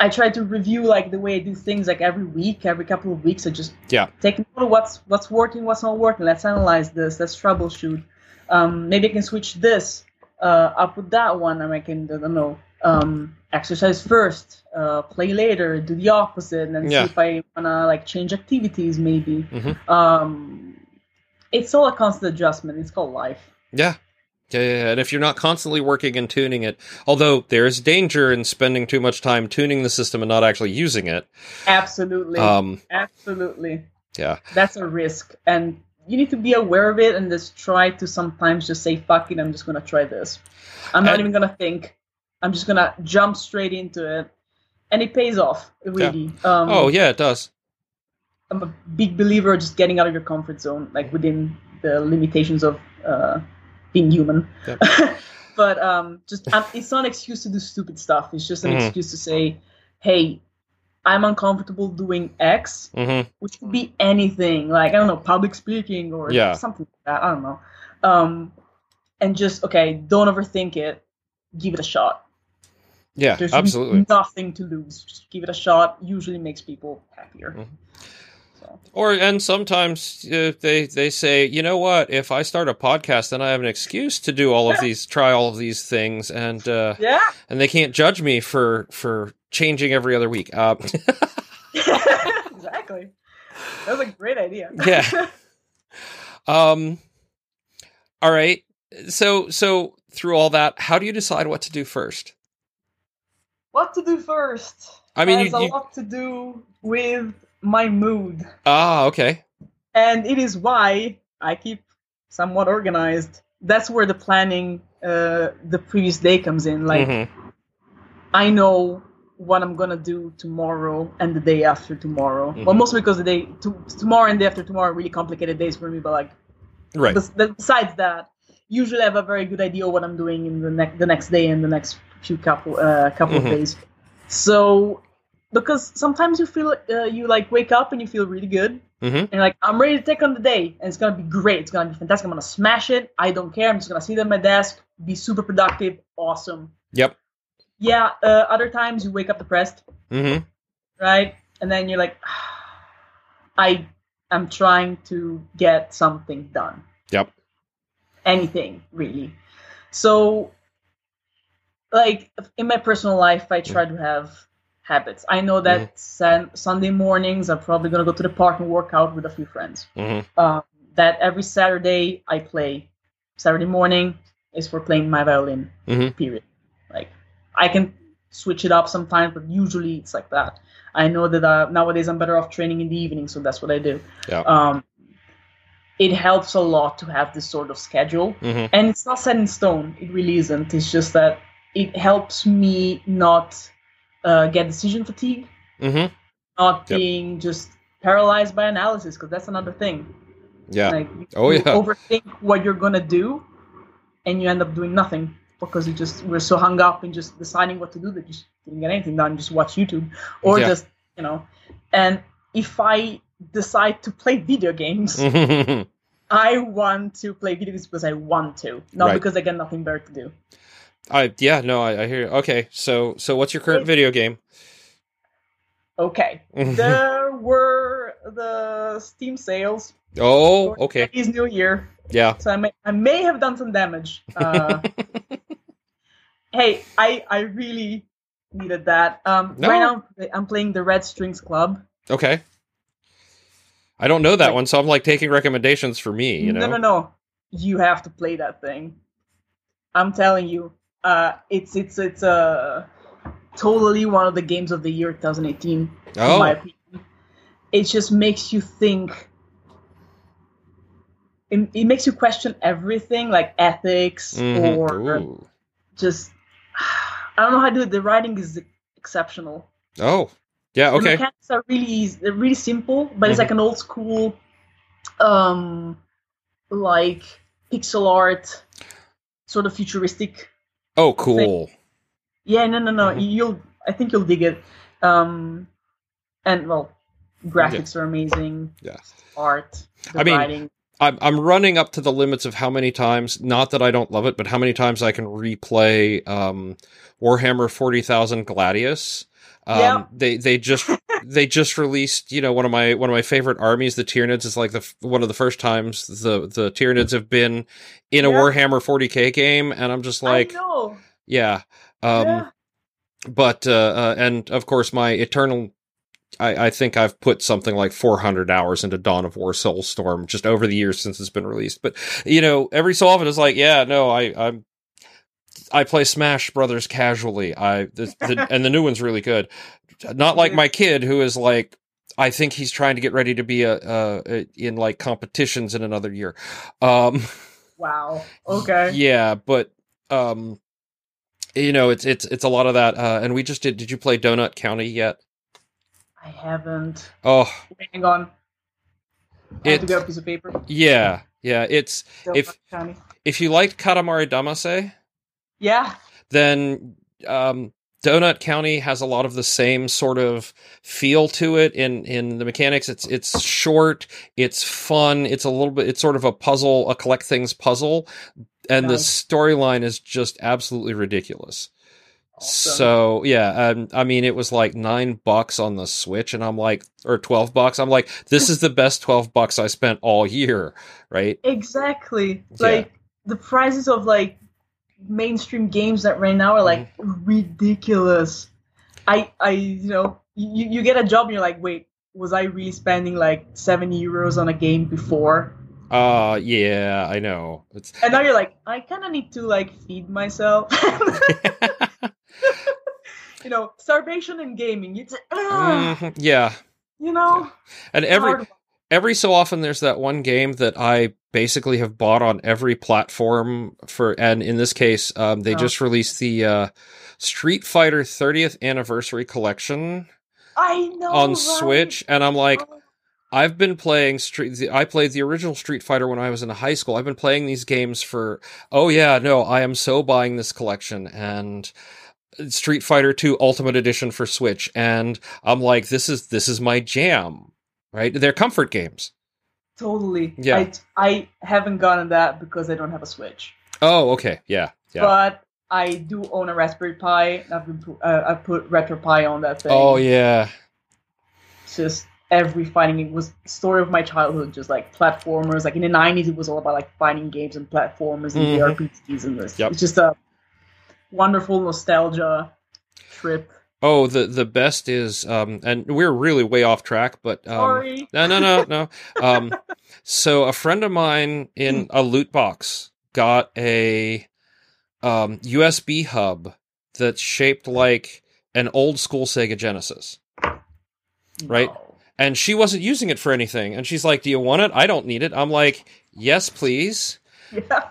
I try to review like the way I do things like every week, every couple of weeks. I just Yeah. take note of what's what's working, what's not working. Let's analyze this. Let's troubleshoot. Um, maybe I can switch this uh, up with that one, and I can I don't know um, exercise first, uh, play later, do the opposite, and then Yeah. see if I wanna like change activities maybe. Mhm. Um, it's all a constant adjustment. It's called life. yeah yeah, yeah, yeah. and if you're not constantly working and tuning it, although there is danger in spending too much time tuning the system and not actually using it, Absolutely. um, Absolutely. yeah, That's a risk. And you need to be aware of it and just try to sometimes just say, fuck it, I'm just going to try this. I'm not And- even going to think. I'm just going to jump straight into it. And it pays off, really. Um, oh yeah, it does. I'm a big believer of just getting out of your comfort zone, like within the limitations of uh, being human. Yep. but um, just um, it's not an excuse to do stupid stuff. It's just an Mhm. excuse to say, "Hey, I'm uncomfortable doing X," hmm which could be anything, like I don't know, public speaking or Yeah. something like that. I don't know. Um, and just okay, don't overthink it. Give it a shot. Yeah, There's absolutely. nothing to lose. Just give it a shot. Usually makes people happier. Mhm. So. Or and sometimes uh, they they say, you know what? If I start a podcast, then I have an excuse to do all of these, try all of these things, and uh, Yeah. and they can't judge me for for changing every other week. Uh, exactly. That was a great idea. Yeah. um. All right. So so through all that, how do you decide what to do first? What to do first? I mean, has you, a lot to do with my mood, ah okay. and it is why I keep somewhat organized. That's where the planning, uh, the previous day comes in. Like Mhm. I know what I'm gonna do tomorrow and the day after tomorrow. Well, Mhm. mostly because the day to, tomorrow and the day after tomorrow are really complicated days for me. But like right. bes- besides that, usually I have a very good idea what I'm doing in the next the next day and the next few couple uh, couple Mhm. of days. So because sometimes you feel uh, you like wake up and you feel really good, Mhm. and like I'm ready to take on the day, and it's gonna be great. It's gonna be fantastic. I'm gonna smash it. I don't care. I'm just gonna sit at my desk, be super productive, awesome. Yep. Yeah. Uh, other times you wake up depressed, Mm-hmm. right? And then you're like, I am trying to get something done. Yep. Anything really. So, like in my personal life, I try to have habits. I know that san- Sunday mornings I'm probably gonna go to the park and work out with a few friends. Mm-hmm. Um, that every Saturday I play. Saturday morning is for playing my violin. Mhm. Period. Like I can switch it up sometimes, but usually it's like that. I know that uh, nowadays I'm better off training in the evening, so that's what I do. Yeah. Um, it helps a lot to have this sort of schedule, Mm-hmm. and it's not set in stone. It really isn't. It's just that it helps me not uh, get decision fatigue, Mm-hmm. not Yep. being just paralyzed by analysis, because that's another thing. Yeah. Like you, Oh, you yeah. overthink what you're gonna do, and you end up doing nothing because you just we're so hung up in just deciding what to do that you just didn't get anything done. Just watch YouTube or Yeah. just you know. And if I decide to play video games. I want to play video games because I want to, not Right. because I got nothing better to do. I yeah no I, I hear you. Okay, so so what's your current video game? Okay, there were the Steam sales oh okay Chinese New Year. yeah so I may I may have done some damage. Uh, hey, I I really needed that. Um, No. Right now I'm playing the Red Strings Club. okay. I don't know that Like- one, so I'm like taking recommendations for me. You know. No, no, no. You have to play that thing. I'm telling you, uh, it's it's it's uh, totally one of the games of the year 2018. In my Oh opinion, it just makes you think. It, it makes you question everything, like ethics mhm. or Ooh. just I don't know how to do it. The writing is exceptional. oh yeah Okay. The mechanics are really easy, they're really simple, but it's Mhm. like an old school, um, like pixel art, sort of futuristic. Oh cool Yeah, no, no, no. Mhm. You'll, I think you'll dig it. Um, and well, graphics are amazing. Yeah. Art. I mean, writing. I'm I'm running up to the limits of how many times. Not that I don't love it, but how many times I can replay um, Warhammer Forty Thousand Gladius. Um, Yeah. They they just they just released you know one of my one of my favorite armies. The Tyranids is like the one of the first times the the Tyranids have been in a Warhammer 40k game, and I'm just like yeah. Um, yeah. but uh, uh, and of course my eternal I, I think I've put something like 400 hours into Dawn of War Soulstorm just over the years since it's been released. But you know, every so often it's like, yeah, no, I I'm I play Smash Brothers casually. I the, the, and the new one's really good. Not like my kid who is like I think he's trying to get ready to be a, uh a in like competitions in another year. Um Wow. Okay. yeah, but um you know, it's it's it's a lot of that uh and we just did did you play Donut County yet? I haven't. Oh, Hang on. I have to It- get a piece of paper. yeah. Yeah, it's If- County. if you liked Katamari Damacy, Yeah. then um, Donut County has a lot of the same sort of feel to it in in the mechanics. It's it's short, it's fun, it's a little bit it's sort of a puzzle, a collect things puzzle, and the storyline is just absolutely ridiculous. Awesome. So yeah, um, I mean, it was like nine bucks on the Switch, and I'm like, or twelve bucks. I'm like, this is the best twelve bucks I spent all year, right? Exactly. Yeah. Like the prices of like mainstream games that right now are like Mm-hmm. ridiculous. I I you know you you get a job and you're like wait was I really spending like seven euros on a game before? Uh, yeah, I know. It's And now you're like I kind of need to like feed myself. you know starvation and gaming. It's uh, Mhm, yeah, you know and every hard- every so often there's that one game that I basically have bought on every platform for, and in this case, um, they Oh. just released the uh, Street Fighter 30th Anniversary Collection I know on right? Switch, and I'm like. Oh, I've been playing Street. the- I played the original Street Fighter when I was in high school. I've been playing these games for. Oh yeah, no, I am so buying this collection, and Street Fighter 2 Ultimate Edition for Switch and I'm like this is this is my jam. Right? They're comfort games. Totally. Yeah. I, I haven't gotten that because I don't have a Switch. Oh, okay. Yeah. Yeah. But I do own a Raspberry Pi. and I've been uh, I put RetroPie on that thing. oh, yeah. It's just every fighting game was story of my childhood. Just like platformers. Like in the nineties, it was all about like fighting games and platformers and Mhm. RPGs and this. Yep. It's just a wonderful nostalgia trip. Oh, the the best is um and we're really way off track, but um Sorry. No, no, no, no. Um, so a friend of mine in a loot box got a um, USB hub that's shaped like an old school Sega Genesis, right? No. and she wasn't using it for anything. And she's like, "Do you want it? I don't need it." I'm like, "Yes, please." Yeah.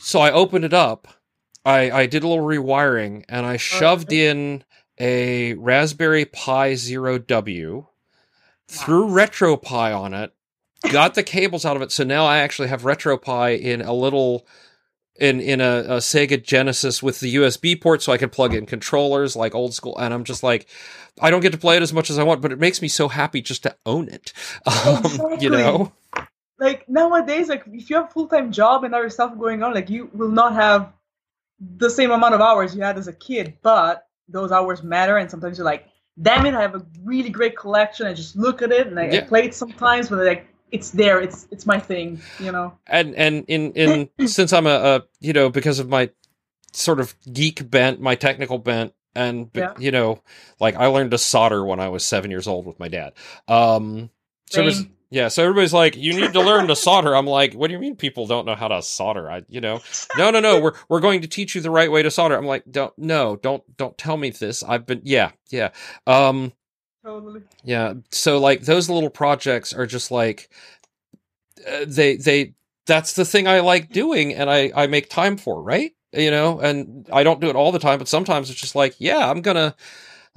So I opened it up. I I did a little rewiring, and I shoved in a Raspberry Pi Zero W threw RetroPie on it, got the cables out of it. So now I actually have RetroPie in a little in in a, a Sega Genesis with the USB port, so I can plug in controllers like old school. And I'm just like, I don't get to play it as much as I want, but it makes me so happy just to own it. Um, You know? like nowadays, like if you have a full time job and other stuff going on, like you will not have the same amount of hours you had as a kid, but those hours matter. And sometimes you're like, damn it, I have a really great collection. I just look at it and I, I play it sometimes, but like it's there. It's it's my thing, you know. and and in in since I'm a, a you know because of my sort of geek bent, my technical bent, and Yeah. you know, like I learned to solder when I was seven years old with my dad. Um, so it was- Same. Yeah, so everybody's like, you need to learn to solder. I'm like, what do you mean people don't know how to solder? I you know, no no no, we're we're going to teach you the right way to solder. I'm like, don't no, don't don't tell me this. I've been yeah yeah. Um, Totally. yeah. So like those little projects are just like uh, they they that's the thing I like doing and I I make time for, right? You know, and I don't do it all the time, but sometimes it's just like, yeah, I'm to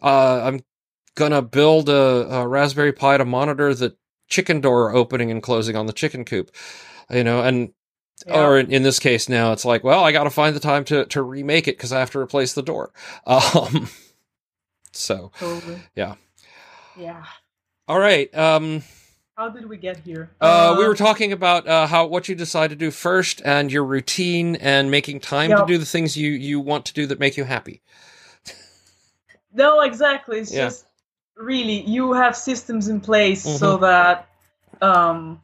uh I'm to build a, a Raspberry Pi to monitor the chicken door opening and closing on the chicken coop. You know, and Yeah. or in, in this case now it's like, well, I got to find the time to to remake it cuz I have to replace the door. Um so, Totally. Yeah. Yeah. all right. Um How did we get here? Uh, we were talking about uh, how what you decide to do first and your routine and making time to do the things you you want to do that make you happy. No, exactly. It's Yeah. just really you have systems in place so Mhm. that um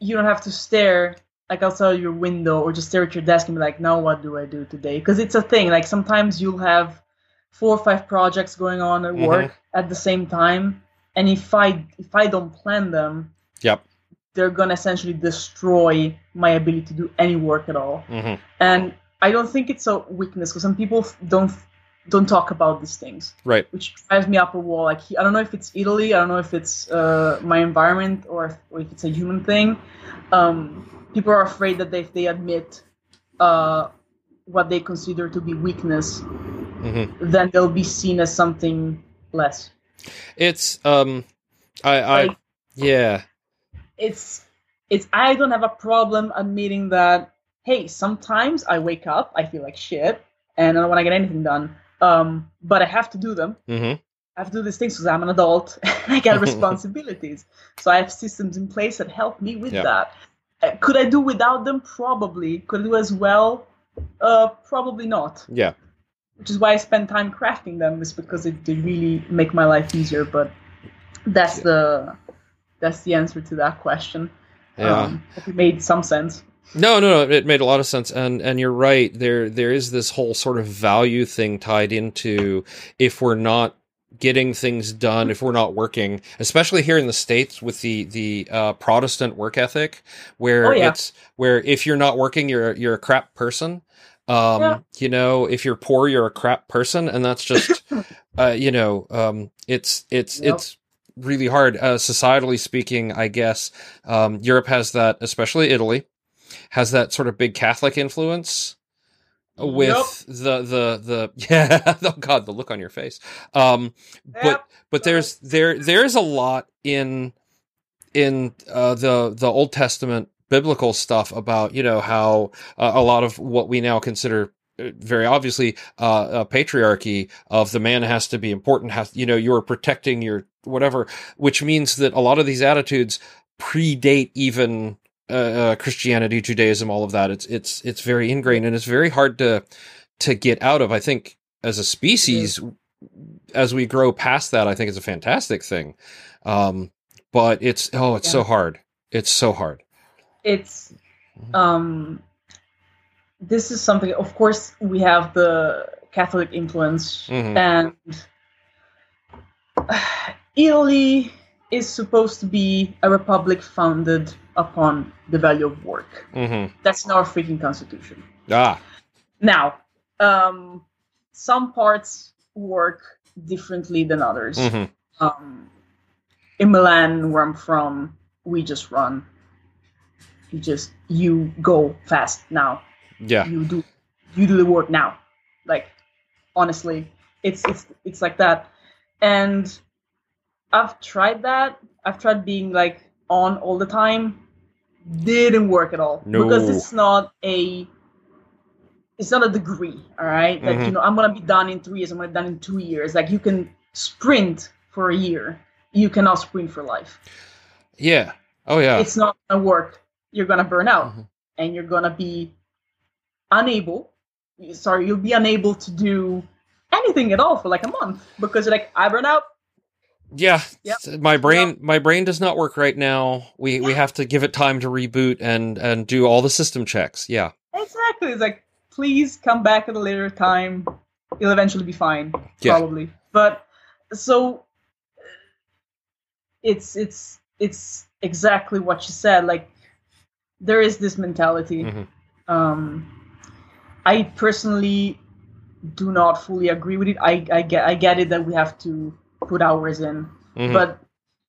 you don't have to stare like outside your window or just stare at your desk and be like, now what do I do today? Because it's a thing. Like sometimes you'll have four or five projects going on at Mhm. work at the same time, and if I if I don't plan them, Yep. they're gonna essentially destroy my ability to do any work at all Mm-hmm. and I don't think it's a weakness because some people don't don't talk about these things, Right. which drives me up a wall. Like I don't know if it's Italy, I don't know if it's uh, my environment or if, or if it's a human thing. Um, people are afraid that if they admit uh, what they consider to be weakness, Mm-hmm. then they'll be seen as something less. It's um, I I Like- yeah it's it's I don't have a problem admitting that hey, sometimes I wake up, I feel like shit, and I don't want to get anything done. Um, but I have to do them. mm-hmm. I have to do these things because I'm an adult and I got responsibilities. So I have systems in place that help me with Yeah. that. Uh, Could I do without them? Probably. Could I do as well? Uh, probably not. yeah Which is why I spend time crafting them, is because it, they really make my life easier. But that's Yeah. the that's the answer to that question. yeah. Um, it made some sense. No, no, no. It made a lot of sense, and and you're right. There, there is this whole sort of value thing tied into if we're not getting things done, if we're not working, especially here in the states with the the uh, Protestant work ethic, where Oh, yeah. it's where if you're not working, you're you're a crap person. Um, Yeah. you know, if you're poor, you're a crap person, and that's just, uh, you know, um, it's it's Yep. it's really hard. Uh, societally speaking, I guess um, Europe has that, especially Italy, has that sort of big Catholic influence with the the the yeah. Oh God, the look on your face. Um, but Yep. but there's there there's a lot in in uh, the the Old Testament biblical stuff about you know how uh, a lot of what we now consider uh, very obviously uh, a patriarchy of the man has to be important has you know you're protecting your whatever which means that a lot of these attitudes predate even uh, uh, Christianity Judaism all of that. It's it's it's very ingrained and it's very hard to to get out of. I think as a species as we grow past that I think it's a fantastic thing. Um but it's oh it's so hard. It's so hard. It's um this is something of course we have the catholic influence Mhm. and italy is supposed to be a republic founded upon the value of work hmm that's in our freaking constitution ah now um some parts work differently than others hmm um, in Milan, where I'm from, we just run. You just you go fast now. yeah You do you do the work now. Like honestly, it's it's it's like that. And I've tried that. I've tried being like on all the time. Didn't work at all No. because it's not a it's not a degree. All right, like Mhm. you know, I'm gonna be done in three years. I'm gonna be done in two years. Like you can sprint for a year. You cannot sprint for life. yeah oh yeah It's not gonna work. You're gonna burn out, Mhm. and you're gonna be unable. Sorry, you'll be unable to do anything at all for like a month because you're like, I burn out. Yeah, Yep. my brain my brain does not work right now. We we have to give it time to reboot and and do all the system checks. Yeah. Exactly. It's like, please come back at a later time. You'll eventually be fine, Yeah. probably. But so it's it's it's exactly what you said. Like there is this mentality. Mhm. Um, I personally do not fully agree with it. I, I get I get it that we have to put hours in, Mhm. but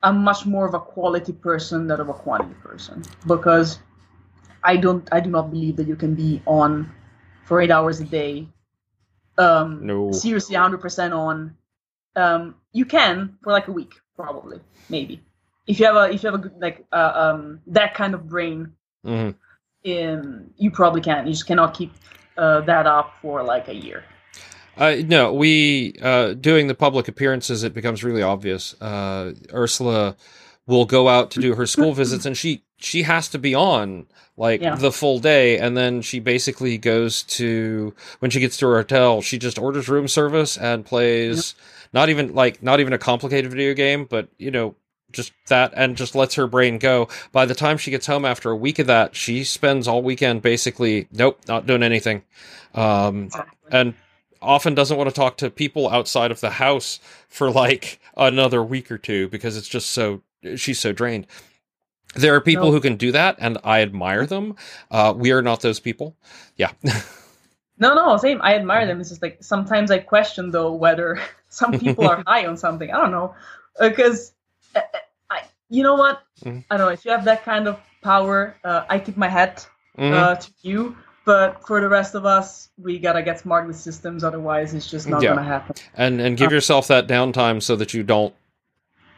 I'm much more of a quality person than of a quantity person because I don't I do not believe that you can be on for eight hours a day. Um, No. seriously, 100 percent on. Um, you can for like a week, probably, maybe. If you have a if you have a good like uh, um that kind of brain, Mhm. um, you probably can. You just cannot keep uh, that up for like a year. Uh, no, we uh, doing the public appearances. It becomes really obvious. Uh, Ursula will go out to do her school visits, and she she has to be on like Yeah. the full day, and then she basically goes to when she gets to her hotel, she just orders room service and plays not even like not even a complicated video game, but you know just that and just lets her brain go. By the time she gets home after a week of that, she spends all weekend basically nope, not doing anything. Um, and often doesn't want to talk to people outside of the house for like another week or two because it's just so she's so drained. There are people No. who can do that, and I admire them. Uh, we are not those people. Yeah, No, no, same. I admire them. It's just like sometimes I question though whether some people are high on something. I don't know, because uh, I, you know what? Mhm. I don't know. If you have that kind of power, uh, I tip my hat Mhm. uh, to you. But for the rest of us, we gotta get smart with systems. Otherwise, it's just not Yeah. gonna happen. and and give yourself that downtime so that you don't.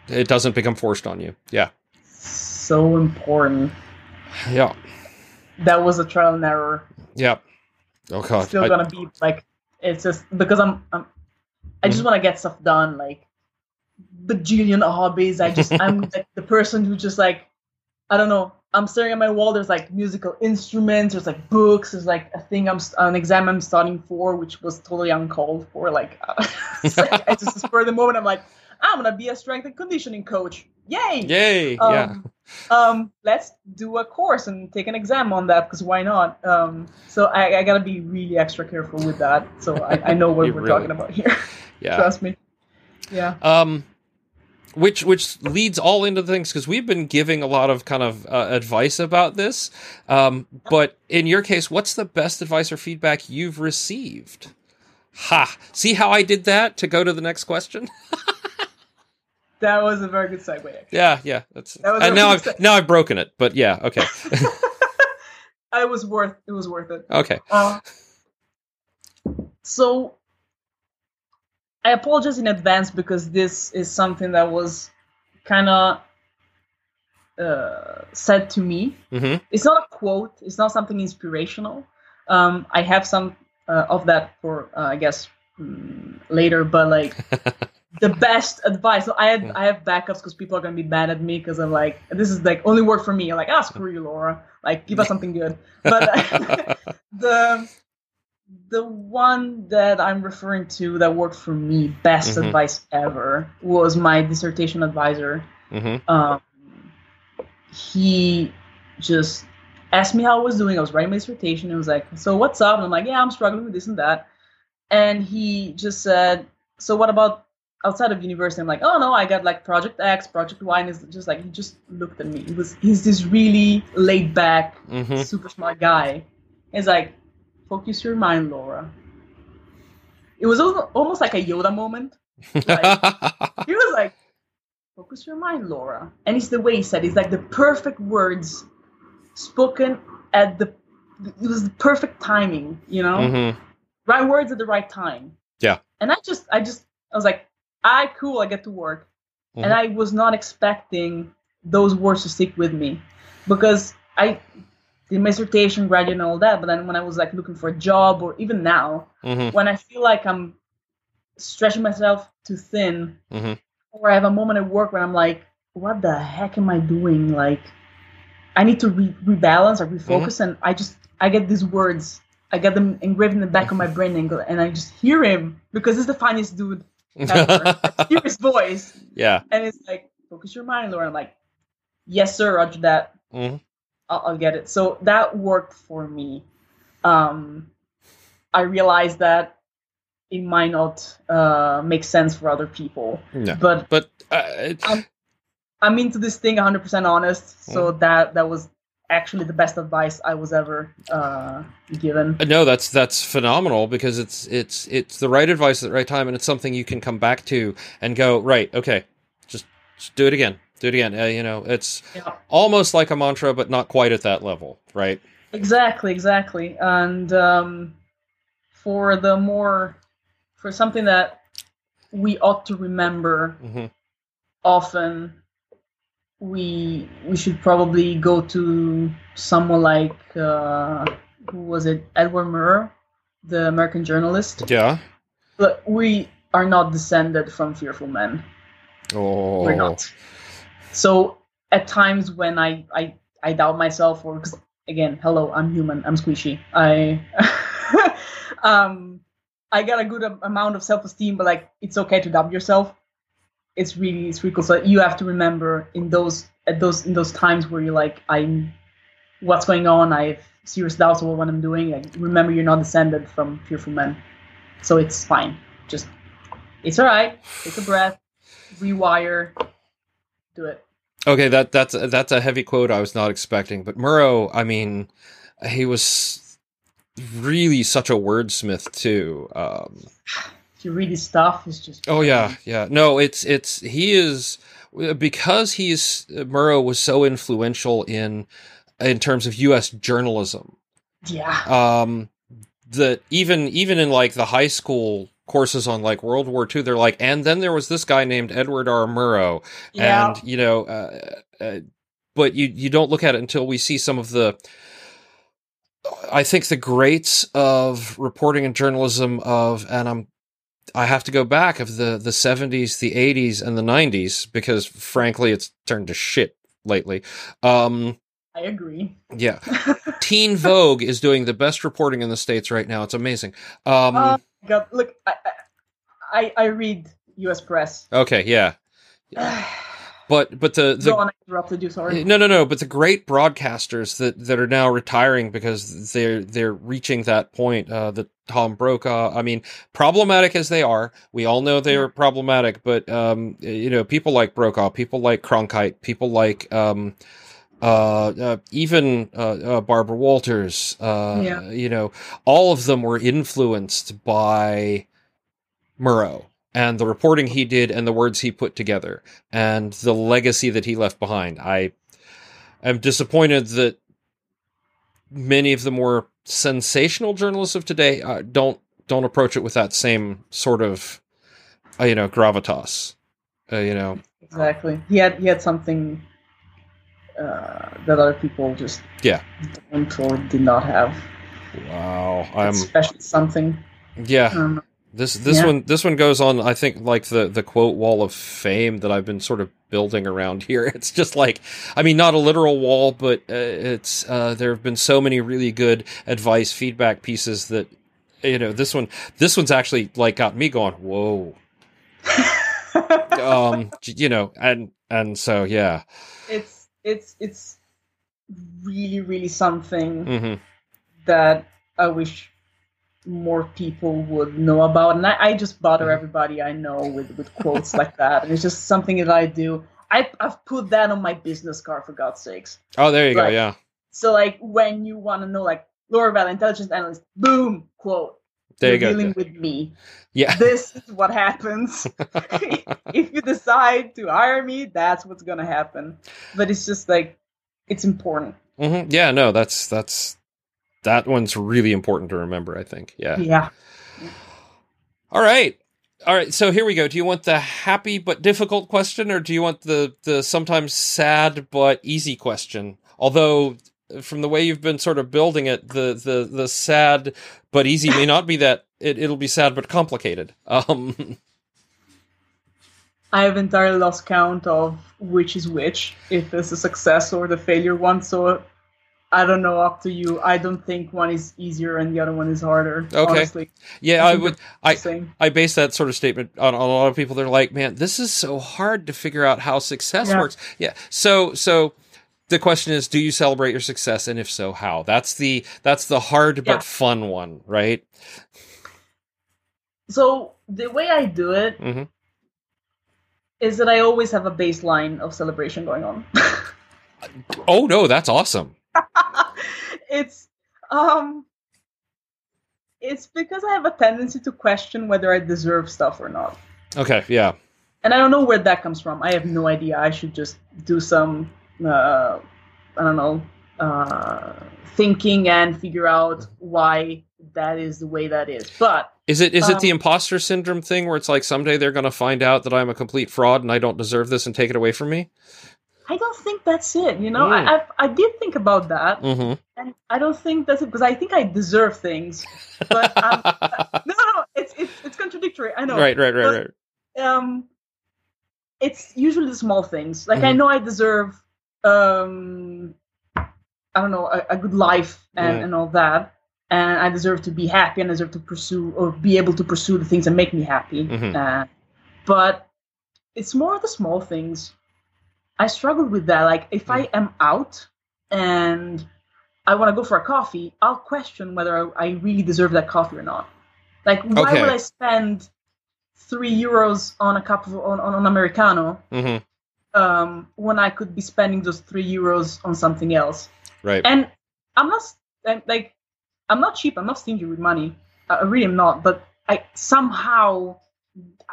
It doesn't become forced on you. Yeah, So important. yeah, That was a trial and error. yeah. Oh god, still I- gonna be like it's just because I'm, I'm I just Mhm. want to get stuff done like bajillion hobbies. I just I'm like the person who just like I don't know. I'm staring at my wall. There's like musical instruments. There's like books. There's like a thing I'm st- an exam I'm studying for, which was totally uncalled for. Like, it's like I just of the moment. I'm like, I'm gonna be a strength and conditioning coach. Yay! Yay! yeah, um, um, let's do a course and take an exam on that because why not? Um, so I, I gotta be really extra careful with that. So I, I know what we're really- talking about here. yeah. Trust me. Yeah. Um, which which leads all into the things because we've been giving a lot of kind of uh, advice about this. Um, but in your case, what's the best advice or feedback you've received? Ha! See how I did that to go to the next question? That was a very good segue. Actually. yeah, yeah. That's That was now I've now I've broken it. But yeah, okay, it was worth. It was worth it. okay. Uh, so I apologize in advance because this is something that was kind of uh, said to me hmm it's not a quote it's not something inspirational um, i have some uh, of that for uh, I guess mm, later. But like the best advice. So I had Hmm. I have backups because people are gonna be mad at me because I'm like this is like only work for me. I'm like ah screw you, Laura. Like give us something good. But the the one that I'm referring to that worked for me, best Mhm. advice ever, was my dissertation advisor. hmm Um, he just asked me how I was doing. I was writing my dissertation. He was like, "So what's up?" And I'm like, "Yeah, I'm struggling with this and that." And he just said, "So what about outside of university?" I'm like, "Oh no, I got like Project X, Project Y." And it's just like he just looked at me. He was he's this really laid back, hmm super smart guy. He's like, "Focus your mind, Laura." It was almost like a Yoda moment Like, he was like, "Focus your mind, Laura." And it's the way he said. it. It's like the perfect words spoken at the. It was the perfect timing, you know, hmm right words at the right time. Yeah. And I just, I just, I was like, "I cool, I get to work," and Mhm. I was not expecting those words to stick with me because I did my dissertation, graduate, and all that. But then when I was like looking for a job, or even now, hmm when I feel like I'm stretching myself too thin, Mhm. or I have a moment at work where I'm like, what the heck am I doing? Like, I need to re- rebalance or refocus, and I just I get these words, I get them engraved in the back of my brain, and, and I just hear him because he's the funniest dude ever. I hear his voice, yeah. and it's like, focus your mind, Laura. I'm like, yes, sir, Roger that. I'll, I'll get it. So that worked for me. Um, I realized that it might not uh, make sense for other people, No. but But uh, it- Um, I'm into this thing 100% honest. So that that was actually the best advice I was ever uh, given. no, that's that's phenomenal because it's it's it's the right advice at the right time, and it's something you can come back to and go right. Okay, just, just do it again. Do it again. Uh, you know, it's Yeah. almost like a mantra, but not quite at that level, right? Exactly, exactly. And um, for the more, for something that we ought to remember hmm often, we we should probably go to someone like uh, who was it, Edward Murrow, the American journalist. Yeah. But we are not descended from fearful men. Oh. We're not. So at times when I I, I doubt myself, or because again, hello, I'm human, I'm squishy. I um I got a good amount of self esteem, but like it's okay to doubt yourself. It's really it's really cool. So you have to remember in those at those in those times where you're like I'm what's going on. I have serious doubts about what I'm doing. Like, remember, you're not descended from fearful men, so it's fine. Just it's all right. Take a breath, rewire, do it. Okay, that that's that's a heavy quote I was not expecting. But Murrow, I mean, he was really such a wordsmith too. Um, you read his stuff, is just oh yeah, yeah. No, it's it's he is because he's Murrow was so influential in in terms of U.S. journalism. yeah, Um, that even even in like the high school courses on like World War II, they're like, and then there was this guy named Edward R. Murrow, yeah. and you know uh, uh, but you you don't look at it until we see some of the i think the greats of reporting and journalism of and i'm i have to go back of the the 70s the 80s and the 90s because frankly it's turned to shit lately um I agree. yeah teen vogue is doing the best reporting in the states right now it's amazing um Oh God, look, I, I I read U.S. press. okay yeah but but the the on, interrupted you. Sorry. No, no, no. But the great broadcasters that, that are now retiring because they're they're reaching that point. Uh, the Tom Brokaw. I mean, problematic as they are, we all know they're problematic. But um, you know, people like Brokaw, people like Cronkite, people like um, uh, uh even uh, uh, Barbara Walters. Uh, Yeah. you know, all of them were influenced by Murrow and the reporting he did and the words he put together and the legacy that he left behind. I am disappointed that many of the more sensational journalists of today uh, don't don't approach it with that same sort of uh, you know gravitas. Uh, you know, Exactly. He had he had something uh, that other people just Yeah. don't or did not have. Wow, I'm especially something. yeah. Um, This this Yeah. one this one goes on. I think like the the quote wall of fame that I've been sort of building around here. It's just like I mean, not a literal wall, but uh, it's uh, there have been so many really good advice feedback pieces that you know this one this one's actually like got me going. Whoa, um, you know, and and so yeah, it's it's it's really really something hmm that I wish more people would know about. And I, I just bother Mhm. everybody I know with, with quotes like that. And it's just something that I do. I, I've put that on my business card for God's sakes. Oh, there you go. Yeah, So like when you want to know like Laura Rivella, intelligence analyst, boom, quote. There you You're go. dealing with me. Yeah. This is what happens. if you decide to hire me, that's what's gonna happen. But it's just like it's important. hmm Yeah, no, that's that's that one's really important to remember. I think. Yeah. Yeah. All right. All right, so here we go. Do you want the happy but difficult question or do you want the the sometimes sad but easy question? Although from the way you've been sort of building it, the the the sad but easy may not be that it, it'll be sad but complicated. Um I have entirely lost count of which is which, if it's a success or the failure one. So I don't know. Up to you. I don't think one is easier and the other one is harder. Okay. Honestly, yeah, I would I. I base that sort of statement on, on a lot of people. They're like, man, this is so hard to figure out how success Yeah. works. Yeah. So, so the question is, do you celebrate your success? And if so, how? That's the, that's the hard but fun one, right? So the way I do it is Mhm. that I always have a baseline of celebration going on. Oh no, that's awesome. it's um it's because I have a tendency to question whether I deserve stuff or not. Okay. Yeah. And I don't know where that comes from. I have no idea. I should just do some uh I don't know, uh thinking and figure out why that is the way that is. But Is it, is it the Um, imposter syndrome thing where it's like someday they're going to find out that I'm a complete fraud and I don't deserve this and take it away from me? I don't think that's it. You know, Mm. I, I I did think about that, Mm-hmm. and I don't think that's it because I think I deserve things. But um, no, no, it's it's it's contradictory. I know. right, right, right, right. um it's usually the small things like i Mhm. know i deserve um i don't know a, a good life and, Yeah. and all that and i deserve to be happy and i deserve to pursue or be able to pursue the things that make me happy Mhm. uh, but it's more the small things i struggle with that like if i Mm. am out and i want to go for a coffee i'll question whether I, I really deserve that coffee or not like why Okay. would i spend three euros on a cup of on, on an americano Mm-hmm. Um, when I could be spending those three euros on something else. Right. And I'm not I'm, like I'm not cheap. I'm not stingy with money. I I really am not. But I somehow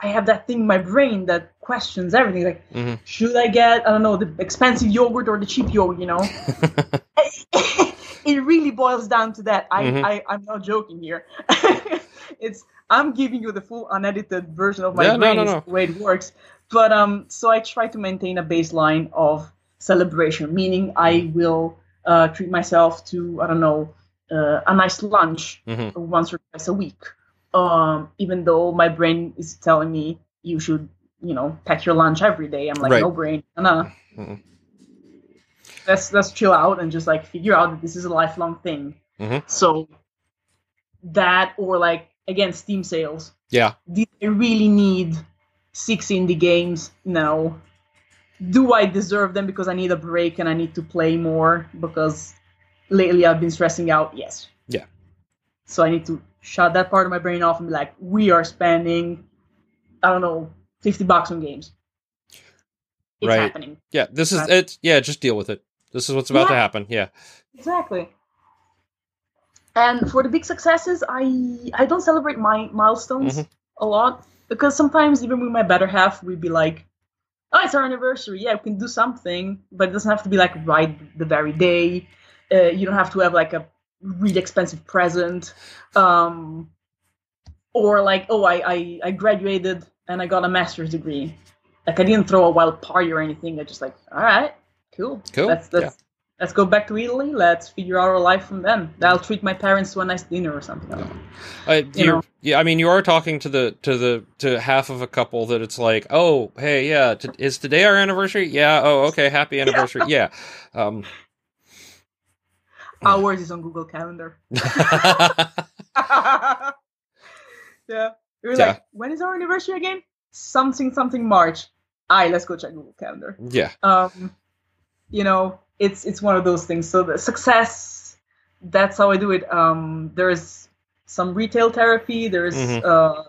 I have that thing in my brain that questions everything. Like, Mhm. should I get I don't know the expensive yogurt or the cheap yogurt? You know, it really boils down to that. I, Mhm. I I'm not joking here. it's I'm giving you the full unedited version of my Yeah, brain no, is no. the way it works. But um, so I try to maintain a baseline of celebration, meaning I will uh, treat myself to I don't know uh, a nice lunch Mhm. once or twice a week. Um, even though my brain is telling me you should you know pack your lunch every day, I'm like Right. no brain, no. Mhm. Let's let's chill out and just like figure out that this is a lifelong thing. Mhm. So that or like again Steam sales. Yeah. I really need six indie games? No. Do I deserve them because I need a break and I need to play more because lately I've been stressing out? Yes. Yeah. So I need to shut that part of my brain off and be like, we are spending, I don't know, fifty bucks on games. It's Right. happening. Yeah. This is Right. it. Yeah. Just deal with it. This is what's about to happen. Yeah. Exactly. And for the big successes, I I don't celebrate my milestones Mhm. a lot because sometimes even with my better half, we'd be like, "Oh, it's our anniversary. Yeah, we can do something, but it doesn't have to be like right the very day. Uh, you don't have to have like a really expensive present, um, or like, oh, I, I I graduated and I got a master's degree. Like I didn't throw a wild party or anything. I just like, all right, cool, Cool, That's that's let's go back to Italy. Let's figure out our life from then. I'll treat my parents to a nice dinner or something. I don't. Uh, You you know. yeah, I mean, you are talking to the to the to half of a couple that it's like, oh, hey, yeah, t- is today our anniversary? Yeah. Oh, okay, happy anniversary. Yeah. Um, Ours is on Google Calendar. yeah. We were Yeah. like, when is our anniversary again? Something something March. Aye, let's go check Google Calendar. yeah. Um, you know, it's it's one of those things. So the success, that's how I do it. Um, there's some retail therapy. There's, Mhm. uh,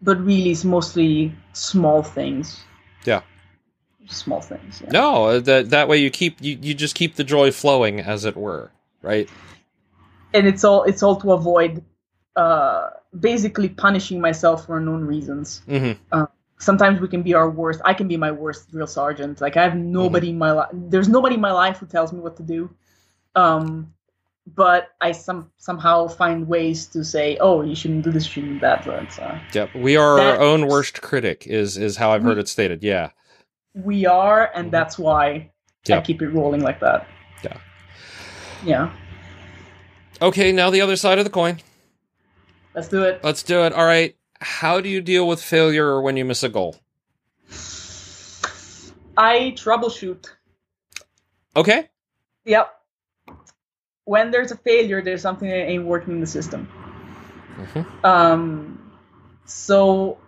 but really, it's mostly small things. Yeah. Small things. Yeah. No, uh, that that way you keep you, you just keep the joy flowing, as it were, right? and it's all it's all to avoid uh basically punishing myself for unknown reasons hmm sometimes we can be our worst i can be my worst drill sergeant like i have nobody in my life there's nobody in my life who tells me what to do um but i some somehow find ways to say oh you shouldn't do this you shouldn't do that so it's, uh, Yep. We are our own worst critic. Is is how I've heard We- it stated. Yeah. we are and Mhm. that's why Yeah. i keep it rolling like that Yeah. yeah Okay. Now the other side of the coin. let's do it Let's do it. All right. How do you deal with failure or when you miss a goal? i troubleshoot Okay. Yep. When there's a failure, there's something that ain't working in the system. Mhm. Um, so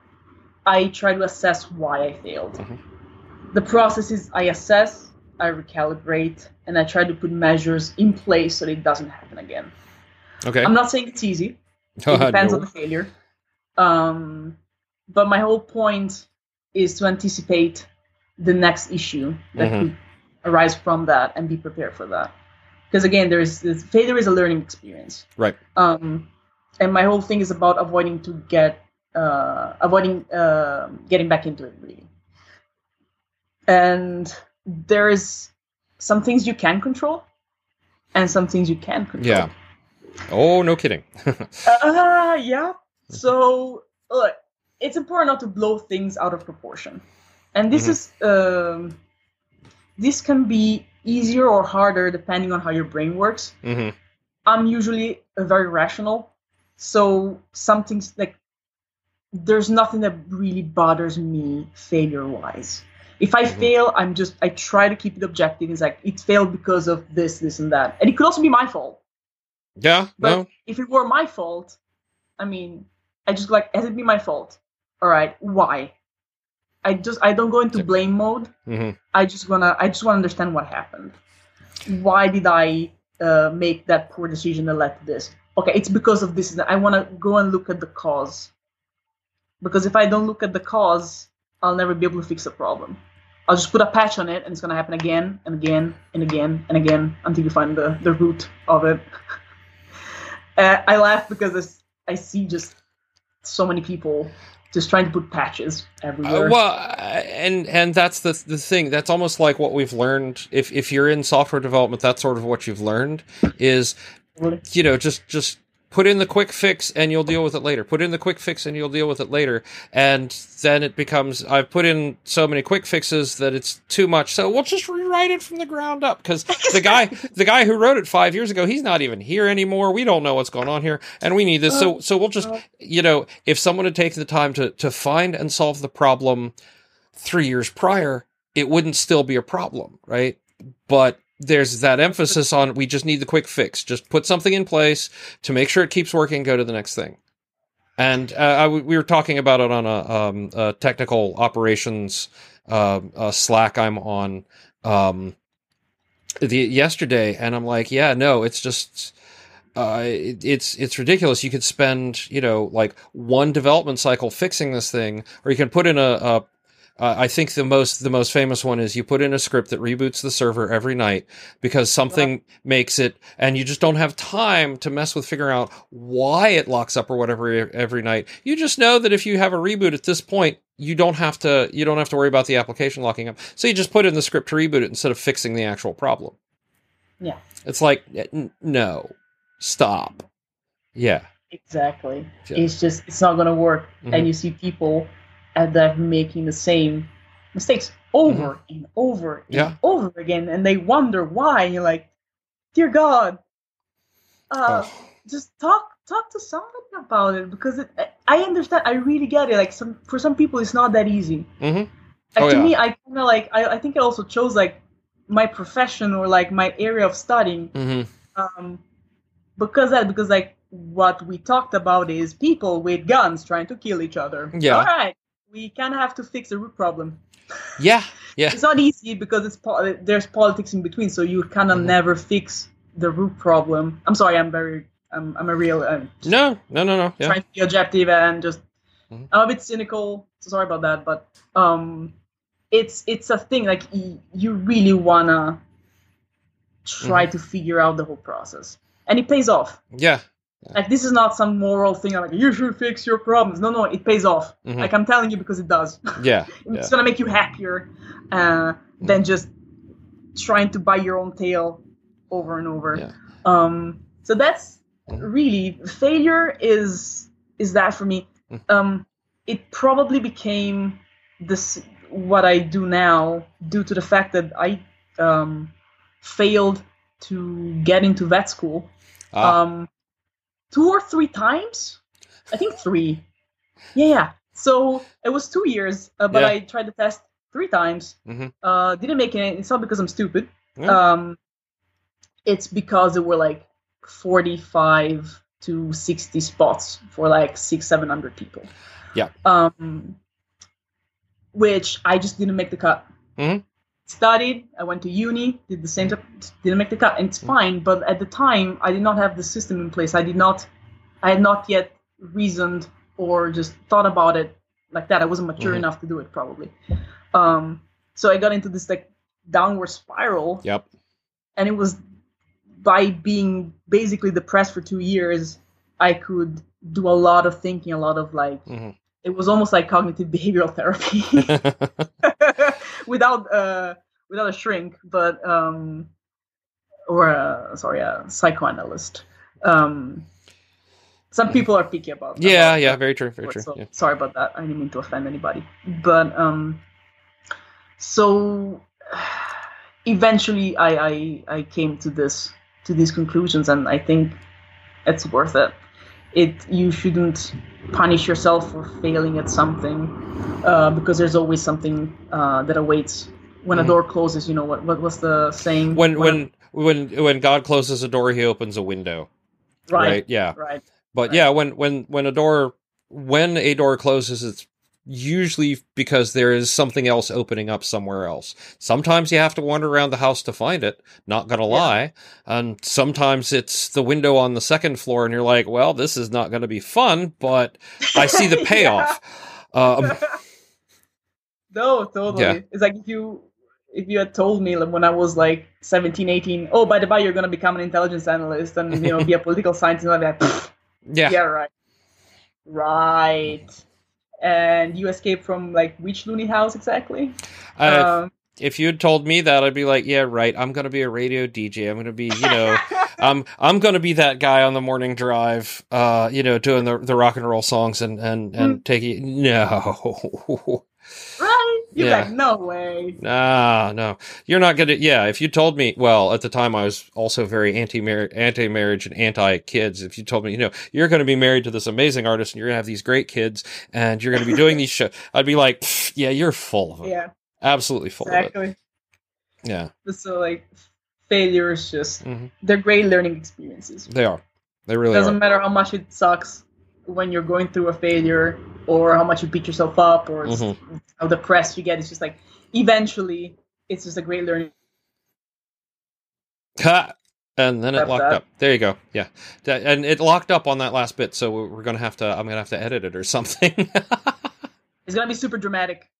I try to assess why I failed. Mhm. The process is I assess, I recalibrate, and I try to put measures in place so it doesn't happen again. Okay. I'm not saying it's easy. It depends no. on the failure. Um, but my whole point is to anticipate the next issue that Mhm. could arise from that and be prepared for that. Because again, there's this, failure is a learning experience. Right. Um, and my whole thing is about avoiding to get uh, avoiding uh, getting back into it really. And there's some things you can control, and some things you can't control. Yeah. Oh, no kidding. Uh, yeah. So, look, it's important not to blow things out of proportion. And this Mhm. is, um, this can be easier or harder depending on how your brain works. hmm I'm usually very rational. So, some things like, there's nothing that really bothers me failure wise. If I Mhm. fail, I'm just, I try to keep it objective. It's like, it failed because of this, this, and that. And it could also be my fault Yeah. But no. if it were my fault, I mean, I just like, has it been my fault? All right, why? I just I don't go into blame mode. hmm I just wanna I just wanna understand what happened. Why did I uh, make that poor decision that led to this? Okay, it's because of this. I want to go and look at the cause. Because if I don't look at the cause, I'll never be able to fix the problem. I'll just put a patch on it, and it's gonna happen again and again and again and again until you find the the root of it. uh, I laugh because I see just so many people just trying to put patches everywhere. Uh, well, uh, and and that's the the thing. That's almost like what we've learned. If if you're in software development, that's sort of what you've learned is you know just just put in the quick fix and you'll deal with it later. Put in the quick fix and you'll deal with it later. And then it becomes I've put in so many quick fixes that it's too much. So we'll just rewrite it from the ground up because the guy the guy who wrote it five years ago he's not even here anymore. We don't know what's going on here, and we need this. So so we'll just you know if someone had taken the time to to find and solve the problem three years prior, it wouldn't still be a problem, right? But there's that emphasis on we just need the quick fix. Just put something in place to make sure it keeps working. Go to the next thing. And uh, we were talking about it on a, um, a technical operations uh, uh, Slack I'm on um, the yesterday, and I'm like, yeah, no, it's just uh, it, it's it's ridiculous. You could spend you know like one development cycle fixing this thing, or you can put in a, a uh, I think the most the most famous one is you put in a script that reboots the server every night because something makes it, and you just don't have time to mess with figuring out why it locks up or whatever every night. You just know that if you have a reboot at this point, you don't have to you don't have to worry about the application locking up. So you just put in the script to reboot it instead of fixing the actual problem. Yeah. It's like n- no, stop. Yeah. Exactly. Yeah. It's just it's not gonna work. Mhm. And you see people at that making the same mistakes over and over and Yeah. over again, and they wonder why. And you're like, dear God, uh, Oh. just talk talk to somebody about it because it, I- understand. I really get it. Like some for some people, it's not that easy. Mhm. Like Oh, to yeah. me, I kind of like I, I think I also chose like my profession or like my area of studying hmm um, because that because like what we talked about is people with guns trying to kill each other. Yeah. All right, we kind of have to fix the root problem. Yeah. Yeah. It's not easy because it's po- there's politics in between, so you kind of Mhm. never fix the root problem. I'm sorry, I'm very I'm I'm a real um, No. No. No. No. Yeah. trying to be objective and just Mhm. I'm a bit cynical. So sorry about that, but um, it's it's a thing like y- you really wanna try Mm-hmm. to figure out the whole process, and it pays off. Yeah. Like this is not some moral thing like you should fix your problems. No, no, it pays off. Mhm. Like I'm telling you because it does. Yeah. it's gonna make you happier uh, than just trying to bite your own tail over and over. Yeah. Um, so that's Mhm. really failure is is that for me. Mhm. Um, it probably became this what I do now due to the fact that I um, failed to get into vet school Ah, um two or three times i think three yeah yeah so it was two years uh, but Yeah. i tried the test three times Mhm. uh didn't make it it's not because i'm stupid Yeah. um it's because there were like 45 to 60 spots for like six seven hundred people Yeah. um which i just didn't make the cut Mhm. Studied i went to uni did the same didn't make the cut and it's Mm. fine but at the time i did not have the system in place i did not i had not yet reasoned or just thought about it like that i wasn't mature Mhm. enough to do it probably um so i got into this like downward spiral Yep. and it was by being basically depressed for two years i could do a lot of thinking a lot of like Mhm. It was almost like cognitive behavioral therapy without uh without a shrink but um or a, sorry a psychoanalyst um some people are picky about That. yeah. Yeah. Very true. Very true. so Yeah. sorry about that i didn't mean to offend anybody but um so eventually I, I i came to this to these conclusions and i think it's worth it it you shouldn't punish yourself for failing at something uh, because there's always something uh, that awaits when Mhm. a door closes you know what what was the saying When when when when God closes a door, He opens a window. right right? Yeah. right But Right. yeah, when when when a door when a door closes, it's usually because there is something else opening up somewhere else. Sometimes you have to wander around the house to find it. Not gonna Yeah. lie, and sometimes it's the window on the second floor, and you're like, "Well, this is not going to be fun," but I see the Yeah. payoff. Um, No, totally. Yeah. It's like if you if you had told me like, when I was like 17, 18, oh, by the way, you're going to become an intelligence analyst and you know be a political scientist and like that. yeah, yeah, right, right. And you escaped from like which loony house exactly? Uh, Um, if you had told me that, I'd be like, "Yeah, right. I'm going to be a radio DJ. I'm going to be, you know." I'm I'm gonna be that guy on the morning drive, uh, you know, doing the the rock and roll songs and and and taking no? You're Yeah. like, no way. nah, no, you're not gonna. Yeah, if you told me, well, at the time I was also very anti anti marriage and anti kids. If you told me, you know, you're going to be married to this amazing artist and you're gonna have these great kids and you're going to be doing these shows, I'd be like, yeah, you're full of it, Yeah, absolutely full of it. exactly. Yeah, So like, failure is just Mhm. they're great learning experiences. they are. They really doesn't are. matter how much it sucks when you're going through a failure or how much you beat yourself up or Mm-hmm. how depressed you get it's just like eventually it's just a great learning Ha! And then it locked that. up. There you go. Yeah, and it locked up on that last bit, so we're gonna have to. I'm gonna have to edit it or something. it's gonna be super dramatic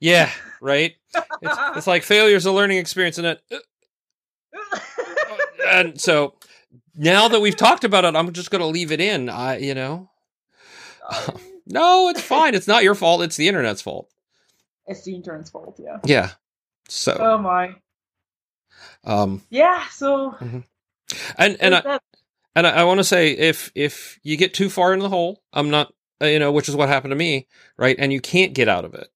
yeah, right. It's, it's like failure's a learning experience, and it. And so now that we've talked about it, I'm just gonna leave it in. I, you know, no, it's fine. It's not your fault. It's the internet's fault. it's the internet's fault yeah Yeah. So, oh my um, yeah so and and I, that- And I, I want to say, if if you get too far in the hole, I'm not, uh, you know, which is what happened to me, right? And you can't get out of it.